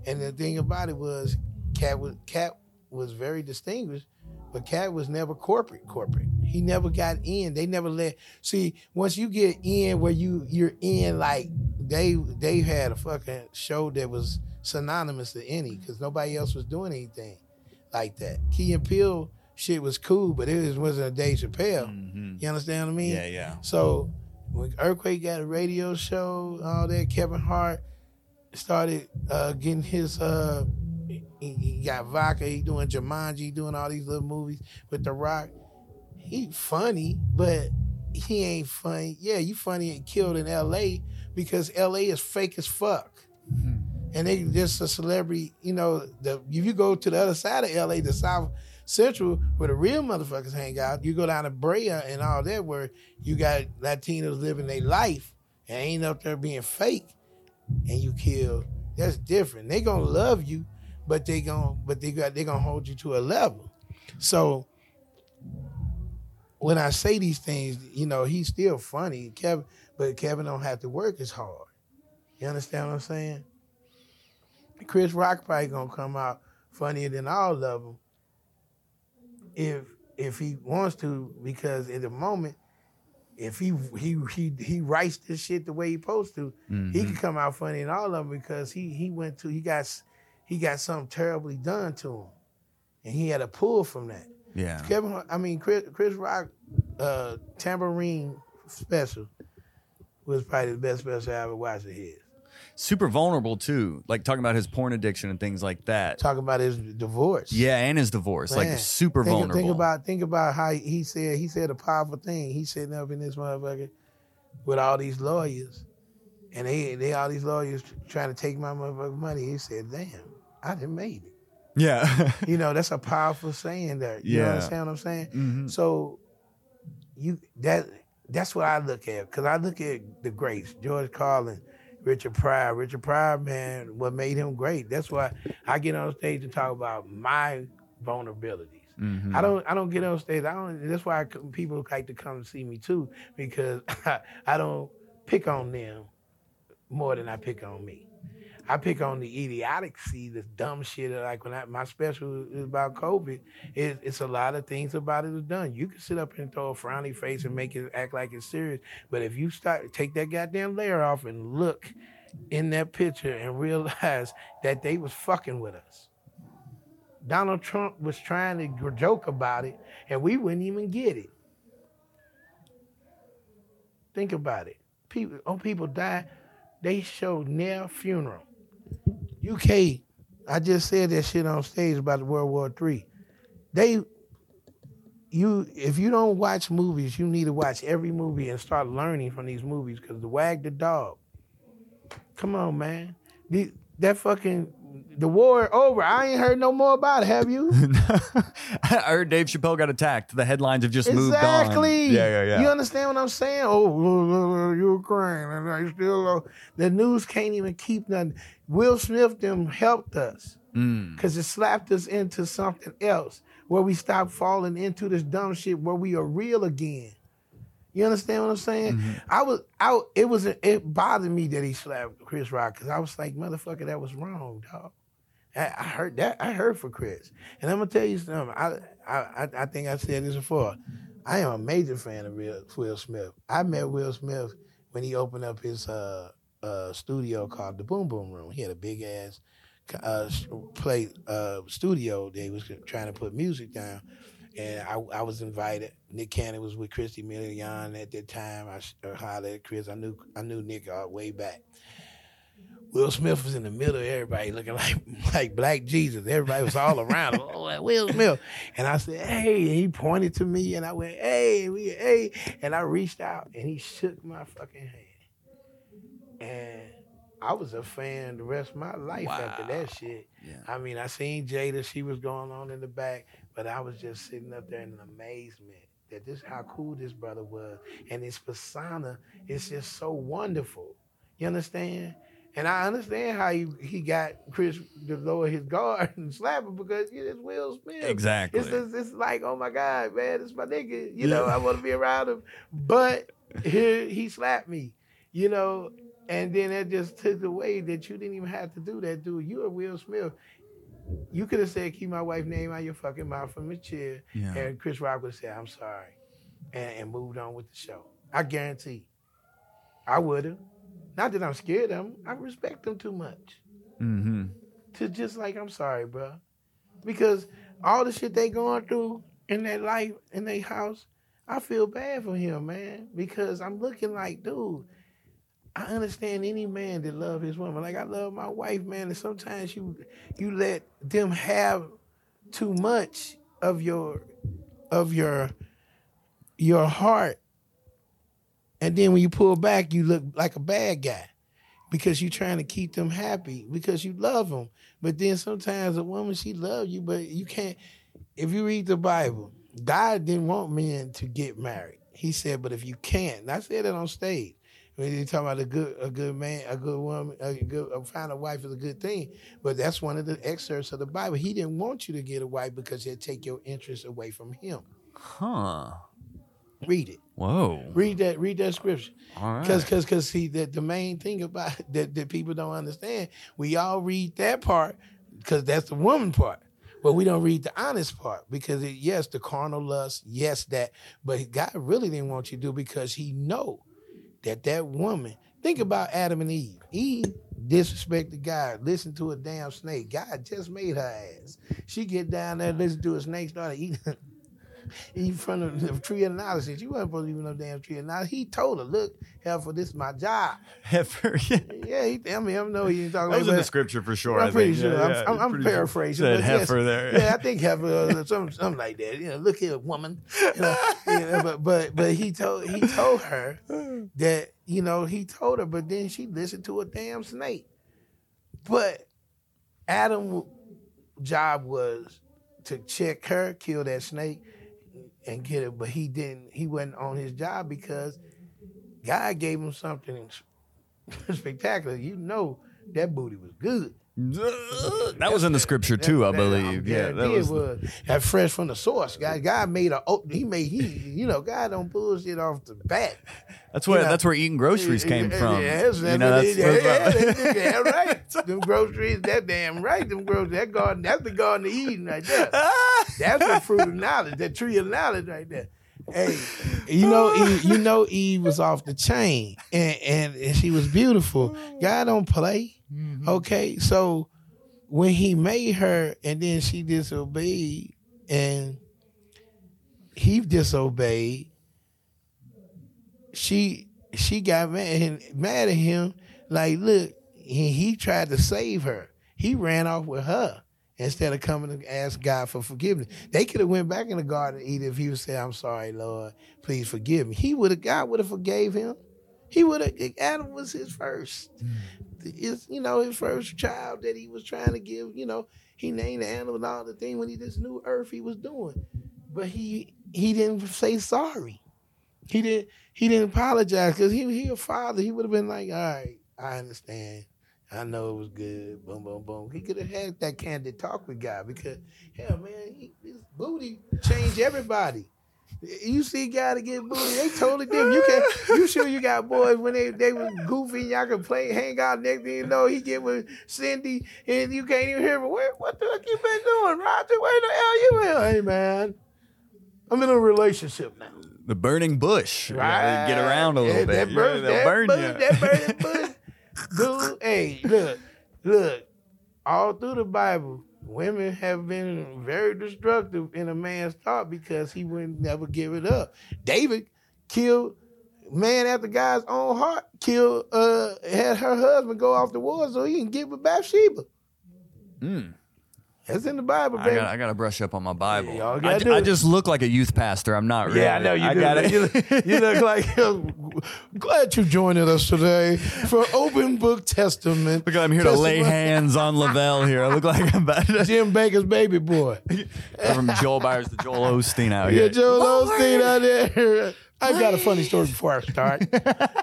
And the thing about it was, Katt was Katt was very distinguished, but Katt was never corporate. Corporate. He never got in. They never let. See, once you get in, where you you're in, like they they had a fucking show that was synonymous to any, because nobody else was doing anything like that. Key and Peele shit was cool, but it wasn't a Dave Chappelle. Mm-hmm. You understand what I mean? Yeah, yeah. So when Earthquake got a radio show, all that, Kevin Hart started uh, getting his. Uh, he, he got vodka. He doing Jumanji, doing all these little movies with The Rock. He funny, but he ain't funny. Yeah, you funny and killed in L.A. because L.A. is fake as fuck. Mm-hmm. And they just a celebrity, you know. The if you go to the other side of LA, the South Central, where the real motherfuckers hang out, you go down to Brea and all that, where you got Latinos living their life and ain't up there being fake, and you kill. That's different. They gonna love you, but they gonna but they got they gonna hold you to a level. So when I say these things, you know, he's still funny, Kevin, but Kevin don't have to work as hard. You understand what I'm saying? Chris Rock probably gonna come out funnier than all of them if if he wants to, because at the moment, if he he he he writes this shit the way he supposed to, he can come out funny than all of them because he he went to he got s- he got something terribly done to him, and he had a pull from that. Yeah. Kevin, I mean Chris Chris Rock, uh, Tamborine special was probably the best special I ever watched of his. Super vulnerable too. Like talking about his porn addiction and things like that. Talking about his divorce. Yeah, and his divorce. Like super think, vulnerable. Think about think about how he said he said a powerful thing. He's sitting up in this motherfucker with all these lawyers, and they they all these lawyers trying to take my motherfucking money. He said, "Damn, I didn't made it." yeah. *laughs* You know, that's a powerful saying there. You Yeah. understand what I'm saying? Mhm. So you that that's what I look at because I look at the greats, George Carlin, Richard Pryor. Richard Pryor, man, what made him great. That's why I get on stage to talk about my vulnerabilities. Mhm. I don't I don't get on stage. I don't. That's why I, people like to come see me too because *laughs* I, don't pick on them more than I pick on me. I pick on the idiocy, the dumb shit. Like when I, my special is about COVID, it, it's a lot of things about it is done. You can sit up and throw a frowny face and make it act like it's serious, but if you start take that goddamn layer off and look in that picture and realize that they was fucking with us. Donald Trump was trying to joke about it, and we wouldn't even get it. Think about it. People, oh, people died. They showed their funeral. UK, I just said that shit on stage about World War Three. They, you, if you don't watch movies, you need to watch every movie and start learning from these movies. Because the Wag the Dog. Come on, man. The, that fucking the war over. I ain't heard no more about it. Have you? *laughs* I heard Dave Chappelle got attacked. The headlines have just moved on. Exactly. Yeah, yeah, yeah. You understand what I'm saying? Oh, Ukraine, and I still the news can't even keep nothing. Will Smith them helped us Mm. because it slapped us into something else where we stopped falling into this dumb shit where we are real again. You understand what I'm saying? Mm-hmm. I was out. It was it bothered me that he slapped Chris Rock because I was like, motherfucker, that was wrong, dog. I, I heard that. I heard for Chris, and I'm gonna tell you something. I I I- I think I said this before. I am a major fan of Will, Will Smith. I met Will Smith when he opened up his uh, uh, studio called the Boom Boom Room. He had a big ass uh, play uh, studio. They was trying to put music down, and I, I was invited. Nick Cannon was with Christy Milian at that time. I sh- uh, hollered at Chris. I knew I knew Nick uh, way back. Will Smith was in the middle of everybody looking like *laughs* like black Jesus. Everybody was all around him. Oh, Will Smith. And I said, hey, and he pointed to me and I went, hey, we, hey. And I reached out and he shook my fucking hand. And I was a fan the rest of my life after that shit. Yeah. I mean, I seen Jada, she was going on in the back, but I was just sitting up there in amazement that this how cool this brother was. And his persona is just so wonderful. You understand? And I understand how he, he got Chris to lower his guard *laughs* and slap him because it's Will Smith. Exactly. It's, it's, it's like, oh my God, man, it's my nigga. You know, I want to be around him. But here he slapped me, you know, and then that just took away that you didn't even have to do that, dude. You are Will Smith. You could have said, keep my wife's name out your fucking mouth from the chair. Yeah. And Chris Rock would have said, I'm sorry. And, and moved on with the show. I guarantee. I would have. Not that I'm scared of him. I respect him too much Mm-hmm. to just like, I'm sorry, bro. Because all the shit they going through in their life, in their house, I feel bad for him, man. Because I'm looking like, dude, I understand any man that love his woman. Like I love my wife, man. And sometimes you you let them have too much of your of your your heart. And then when you pull back, you look like a bad guy because you're trying to keep them happy because you love them. But then sometimes a woman she loves you, but you can't. If you read the Bible, God didn't want men to get married. He said, "But if you can't," I said it on stage when they talk about a good a good man, a good woman, a good a find a wife is a good thing. But that's one of the excerpts of the Bible. He didn't want you to get a wife because it'd take your interest away from him. Huh. Read it. Whoa. Read that. Read that scripture. All right. Cause, cause, cause, see, that the main thing about *laughs* that that people don't understand, we all read that part, cause that's the woman part, but we don't read the honest part because it, yes, the carnal lust, yes, that, but God really didn't want you to do because He know that that woman. Think mm. about Adam and Eve. Eve disrespected God, listened to a damn snake. God just made her ass. She get down there, listen to a snake, started eating. Eat from the, the tree of knowledge. She wasn't supposed to eat no damn tree of knowledge. He told her, "Look, Heifer, this is my job." *laughs* Heifer. Yeah. Yeah, he, I mean, I know he ain't talking That was in the scripture for sure. I'm I pretty think. sure. Yeah, I'm, yeah, I'm, I'm pretty paraphrasing. Said but yes. heifer there. Yeah, I think heifer, uh, something, something like that. You know, look here, woman. You know, yeah, but but but he told he told her that you know he told her, but then she listened to a damn snake. But Adam's job was to check her, kill that snake, and get it. But he didn't. He wasn't on his job because God gave him something *laughs* spectacular. You know that booty was good. That was in the scripture too, I believe. that- Yeah, that was. was that fresh from the source. God, God made a he made he you know God don't bullshit off the bat. That's where you know, that's where eating groceries came from. Yes, You know, that's, yeah, that's- yeah, yeah, right. *laughs* them groceries, that damn right. Them groceries, that garden, that's the garden of Eden right there. *laughs* That's the fruit of *laughs* knowledge, that tree of knowledge right there. Hey, you know, Eve, *laughs* you know, Eve was off the chain, and, and and she was beautiful. God don't play, mm-hmm. okay. So when He made her, and then she disobeyed, and he disobeyed, she she got mad mad at him. Like, look, he, he tried to save her. He ran off with her instead of coming to ask God for forgiveness. They could have went back in the garden and Eden if he would say, "I'm sorry, Lord, please forgive me." He would have. God would have forgave him. He would have. Adam was his first. His, you know, his first child that he was trying to give. You know, he named the animal and all the thing when he just knew earth he was doing, but he he didn't say sorry. He didn't. He didn't apologize because he he a father. He would have been like, "All right, I understand. I know it was good. Boom, boom, boom." He could have had that candid talk with God because, hell, man, he, his booty changed everybody. You see, guy to get booty, they totally different. You can, you sure you got boys when they they was goofy, y'all can play, hang out. Next thing you know, he get with Cindy, and you can't even hear him. What, what the heck you been doing, Roger? Where the hell you in? Hey, man, I'm in a relationship now. the burning bush. You gotta Get around a little Yeah, bit. That You burn, that burn bush, you. that burning bush. Dude, hey, look, look. All through the Bible, women have been very destructive in a man's thought because he would never give it up. David killed man after God's own heart, killed uh had her husband go off the war so he can get with Bathsheba. Mm. That's in the Bible, I baby. got I got to brush up on my Bible. Y'all I, gotta do I it. just look like a youth pastor. I'm not really. Yeah, I know you do. gotta- You, look, you look *laughs* like uh, glad you joined us today for Open Book Testament. Look, I'm here to lay Testament. hands on Lavell here. I look like I'm about to Jim Bakker's baby boy. from Joel Byars to Joel Osteen out here. Yeah. Joel Osteen out there. I got a funny story *laughs* before I start.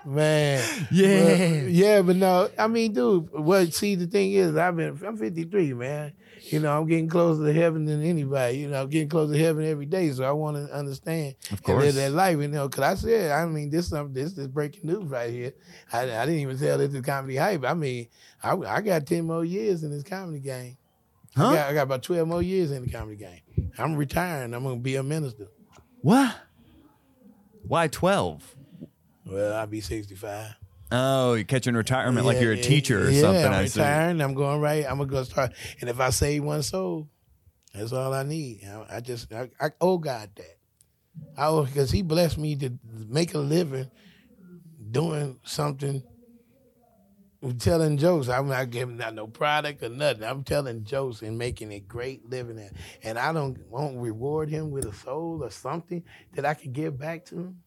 Man. Yeah. But- yeah, but no, I mean, dude, well, see, the thing is, I've been, I'm 53, man. You know, I'm getting closer to heaven than anybody. You know, I'm getting closer to heaven every day. So I want to understand Of and live that life. You know, because I said, I mean, this something, this is breaking news right here. I, I didn't even tell this is comedy hype. I mean, I, I got 10 more years in this comedy game. I, Huh? got, I got about 12 more years in the comedy game. I'm retiring. I'm going to be a minister. What? Why 12? Well, I'll be 65. Oh, you're catching retirement like you're a teacher or yeah, something. I'm I see. retiring. I'm going right. I'm gonna go start. And if I save one soul, that's all I need. I, I just I, I owe God that. I because He blessed me to make a living doing something. Telling jokes. I'm not giving out no product or nothing. I'm telling jokes and making a great living. And I don't won't reward him with a soul or something that I can give back to him.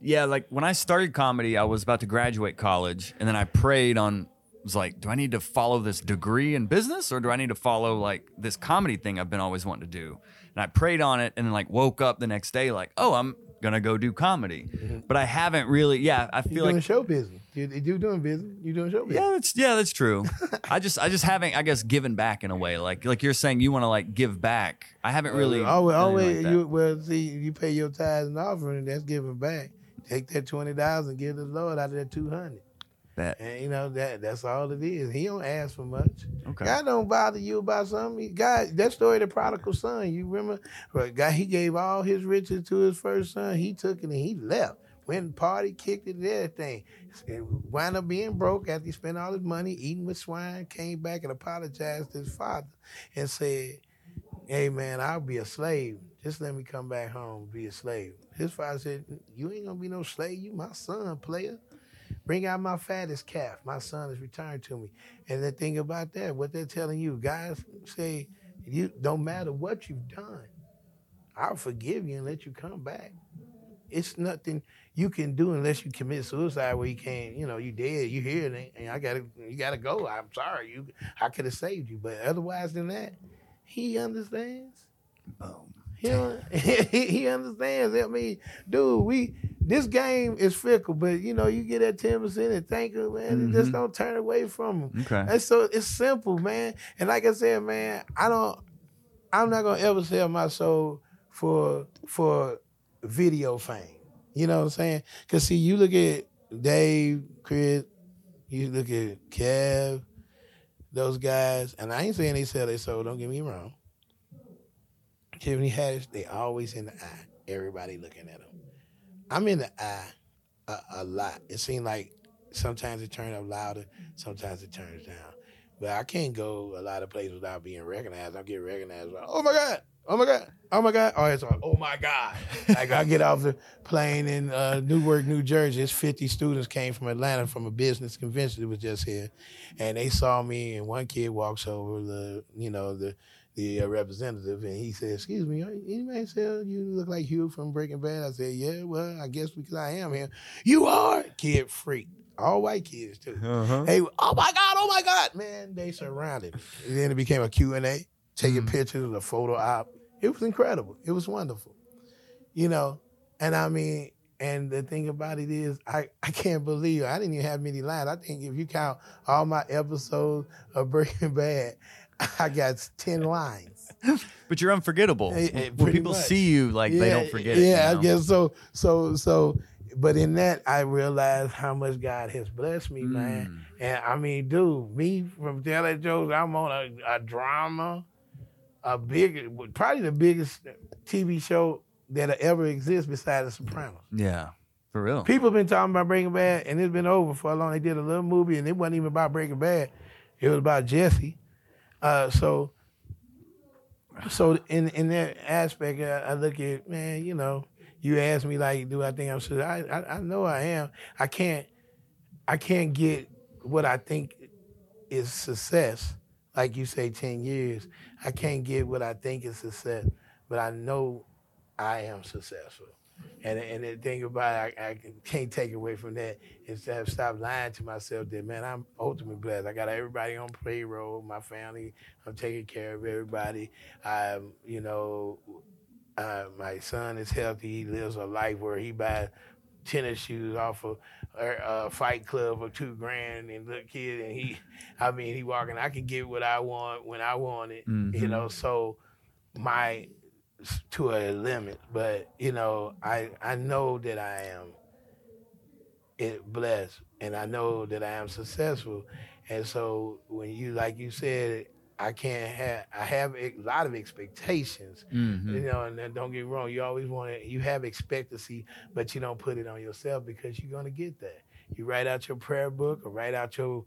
Yeah, like when I started comedy, I was about to graduate college, and then I prayed on. Was like, do I need to follow this degree in business, or do I need to follow like this comedy thing I've been always wanting to do? And I prayed on it, and then like woke up the next day like, oh, I'm gonna go do comedy. Mm-hmm. But I haven't really. Yeah, I feel doing like show business. You, you doing business. You doing show business. yeah, that's yeah, that's true. *laughs* I just I just haven't I guess given back in a way. Like like you're saying you want to like give back. I haven't really always, always like you well see you pay your tithes and offering, that's giving back. Take that twenty dollars and give the Lord out of that two hundred. Bet. And you know that that's all it is. He don't ask for much. Okay. God don't bother you about something. God, that story of the prodigal son, you remember? God, he gave all his riches to his first son. He took it and he left. Went and party, kicked it, and everything. And wound up being broke after he spent all his money eating with swine. Came back and apologized to his father and said, "Hey man, I'll be a slave. Just let me come back home be a slave." His father said, "You ain't gonna be no slave. You my son, player." Bring out my fattest calf. My son is returned to me. And the thing about that, what they're telling you, guys say, you don't matter what you've done, I'll forgive you and let you come back. It's nothing you can do unless you commit suicide where you can't, you know, you dead, you here, and- and I gotta, you gotta go. I'm sorry, you, I could have saved you, but otherwise than that, he understands. Boom. He, *laughs* he he understands. I mean, dude, we this game is fickle, but you know, you get that ten percent and thank you, man. And just mm-hmm. don't turn away from them. Okay. And so it's simple, man. And like I said, man, I don't. I'm not gonna ever sell my soul for for video fame. You know what I'm saying? Cause see, you look at Dave, Chris, you look at Kev, those guys, and I ain't saying they sell their soul. Don't get me wrong. Tiffany Haddish, they always in the eye. Everybody looking at them. I'm in the eye a, a lot. It seems like sometimes it turns up louder, sometimes it turns down. But I can't go a lot of places without being recognized. I get recognized. Like, oh my god! Oh my god! Oh my god! Oh, it's like, oh my god! *laughs* like I get off the plane in uh, Newark, New Jersey. It's 50 students came from Atlanta from a business convention that was just here, and they saw me. And one kid walks over the, you know, the the uh, representative, and he said, "Excuse me, anybody say you look like Huell from Breaking Bad?" I said, "Yeah, well, I guess because I am here." You are kid freak. All white kids too. Uh-huh. Hey, oh my God, oh my God, man, they surrounded me. And then it became a Q&A, taking Mm. pictures, a photo op. It was incredible. It was wonderful. You know, and I mean, and the thing about it is, I, I can't believe I didn't even have many lines. I think if you count all my episodes of *laughs* Breaking Bad, *laughs* I got 10 lines. But you're unforgettable. Eh, when people much. see you, like they don't forget it. Yeah, you know? I guess so. So, so, but in that, I realized how much God has blessed me, man. Mm. And I mean, dude, me from Taylor Joe's, I'm on a, a drama, a big, probably the biggest TV show that ever exists besides The Sopranos. Yeah, for real. People have been talking about Breaking Bad, and it's been over for a long. They did a little movie, and it wasn't even about Breaking Bad. It was about Jesse. Uh, so, so in in that aspect, I, I look at man. You know, you ask me like, do I think I'm? I, I I know I am. I can't I can't get what I think is success. Like you say, ten years. I can't get what I think is success, but I know I am successful. And and the thing about it, I, I *laughs* can't take away from that is to have stopped lying to myself that man, I'm ultimately blessed. I got everybody on payroll, my family. I'm taking care of everybody. I'm, you know, uh, my son is healthy. He lives a life where he buys tennis shoes off of a uh, Flight Club for two grand and look kid and he *laughs* I mean he walking I can get what I want when I want it you Mhm. know so my to a limit but you know I I know that I am it blessed and I know that I am successful and so when you like you said I can't have I have a lot of expectations Mhm. you know, and don't get wrong, you always want to, you have expectancy, but you don't put it on yourself because you're going to get that. You write out your prayer book or write out your,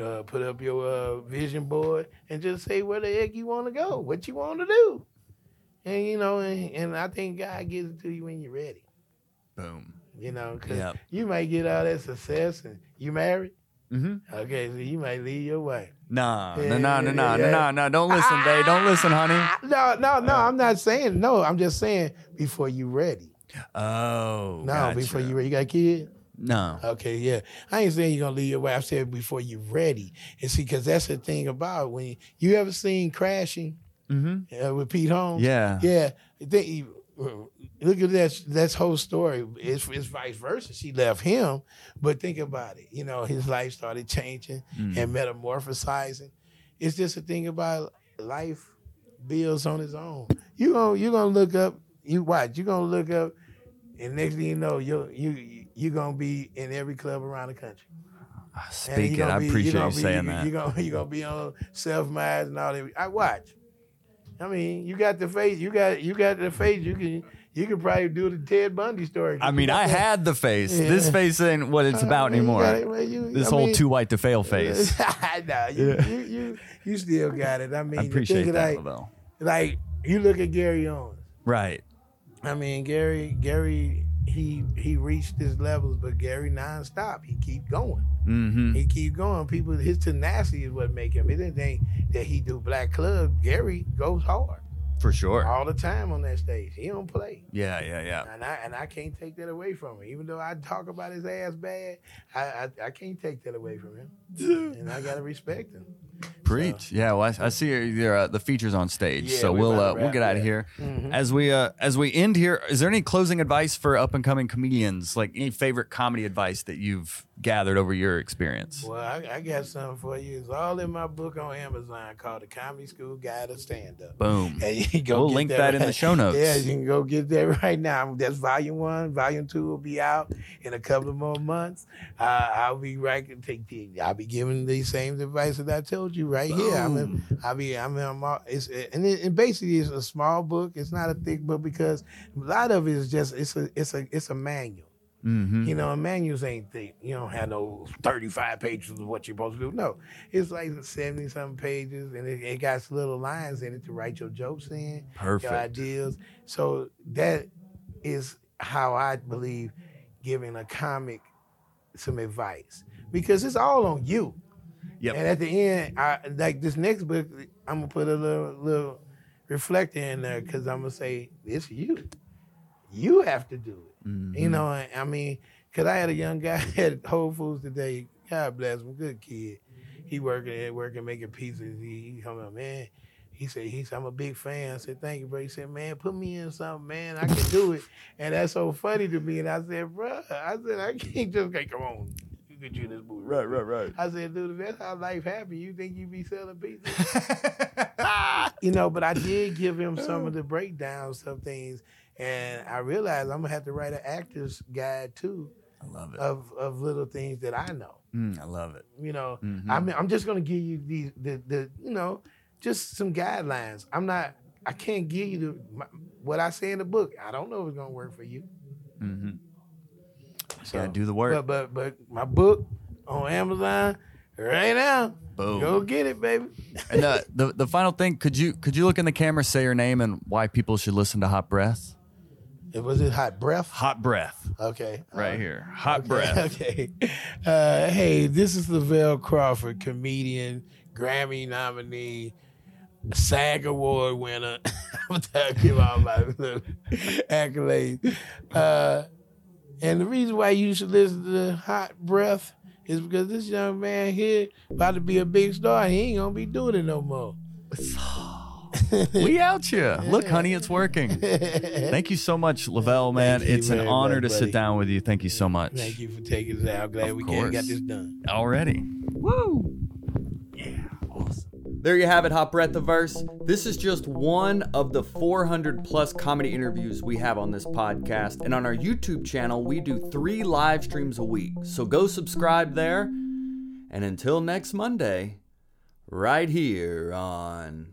uh, put up your uh, vision board and just say where the heck you want to go, what you want to do. And, you know, and, and I think God gives it to you when you're ready, Boom. you know, because Yep. you might get all that success and you married. hmm Okay, so you might leave your wife. Nah, Yeah, no, no, no, no, yeah, no, yeah. no, no. Don't listen, babe. Don't listen, honey. Ah, No, no, no. Uh. I'm not saying no. I'm just saying before you ready. Oh, No, gotcha. before you ready. You got a kid? No. Okay, yeah. I ain't saying you're gonna leave your wife. I said before you're ready. And see, because that's the thing about when you, you ever seen Crashing Mm-hmm. with Pete Holmes? Yeah. Yeah. They, look at that. That's whole story. It's, it's vice versa. She left him, but think about it. You know, his life started changing Mm. and metamorphosizing. It's just a thing about life builds on its own. You gonna you gonna look up. You watch. You gonna look up, and next thing you know, you you you gonna be in every club around the country. And Speak it. I be- appreciate you be- saying you, that. You gonna you gonna be on self mines and all that. I watch. I mean, you got the face. You got you got the face. You can you can probably do the Ted Bundy story. I mean, I had the face. *laughs* Yeah. This face ain't what it's I about mean, anymore. it, man. You- this I whole mean- too white to fail *laughs* face. nah, you, Yeah. you you you still got it. I mean, I appreciate that, like, Lavell. like you look at Gary Owens. Right. I mean, Gary, Gary, he he reached his levels, but Gary nonstop. He keep going. Mm-hmm. He keep going. People, his tenacity is what make him. It ain't that he do black club. Gary goes hard For sure. all the time on that stage. He don't play, Yeah, yeah, yeah. and I and I can't take that away from him. Even though I talk about his ass bad, I I, I can't take that away from him, *laughs* and I gotta respect him. Preach. Yeah, well, I, I see your, your, uh, the features on stage, Yeah, so we we'll uh, we'll get out of here. Mhm. As we uh, as we end here, is there any closing advice for up and coming comedians? Like any favorite comedy advice that you've gathered over your experience? Well, I, I got something for you. It's all in my book on Amazon called The Comedy School Guide to Stand Up. Boom. And you go We'll link that in the show *laughs* notes. Yeah, you can go get that *laughs* right now. That's volume one. Volume two will be out in a couple more months. Uh, I'll be right. Take the, I'll be giving the same advice that I told you right here. I'm in, I'll be. I'm. in, I'm all, it's and, it, and basically it's a small book. It's not a thick book because a lot of it is just it's a it's a it's a manual. Mm-hmm. You know, manuals ain't thick. You don't have no 35 pages of what you're supposed to do. No, it's like 70 something pages, and it, it got little lines in it to write your jokes in, Perfect. your ideas. So that is how I believe giving a comic some advice because it's all on you. Yep. And at the end, I like this next book. I'm gonna put a little little reflector in there because I'm gonna say it's you. You have to do it. Mm-hmm. You know, I mean, cause I had a young guy *laughs* at Whole Foods today. God bless him, good kid. He working at working making pizzas. He, he come up, man. He said, he said, I'm a big fan. I said, thank you, bro. He said, man, put me in something, man. I can do it. And that's so funny to me. And I said, bro, I said, I can't just like, come on, you get you in this movie. Right, right, right. I said, dude, if that's how life happens, you think you be selling pizzas? *laughs* you know, but I did give him some of *laughs* the breakdowns of things. And I realized I'm gonna have to write an actor's guide too I love it. of of little things that I know. Mm, I love it. You know, Mhm. I mean, I'm just gonna give you these the the you know just some guidelines. I'm not. I can't give you the my, what I say in the book. I don't know if it's gonna work for you. Mm-hmm. So, Gotta do the work. But but but my book on Amazon right now. Boom. Go get it, baby. And uh, the the final thing, could you could you look in the camera, say your name, and why people should listen to Hot Breath? It was it hot breath. Hot Breath, Okay. right Uh, here. Hot okay, Breath. *laughs* Okay. Uh, hey, this is Lavell Crawford, comedian, Grammy nominee, SAG Award winner. *laughs* I'm give all my accolades. Uh, and the reason why you should listen to Hot Breath is because this young man here about to be a big star he ain't gonna be doing it no more. *laughs* we out here. Look, honey, it's working. Thank you so much, Lavell, man. Thank you it's an very honor much, to buddy. sit down with you. Thank you so much. Thank you for taking this out. Glad Of we came, got this done. Already. Woo! Yeah, awesome. There you have it, Hot Breath the Verse. This is just one of the 400 plus comedy interviews we have on this podcast. And on our YouTube channel, we do three live streams a week. So go subscribe there. And until next Monday, right here on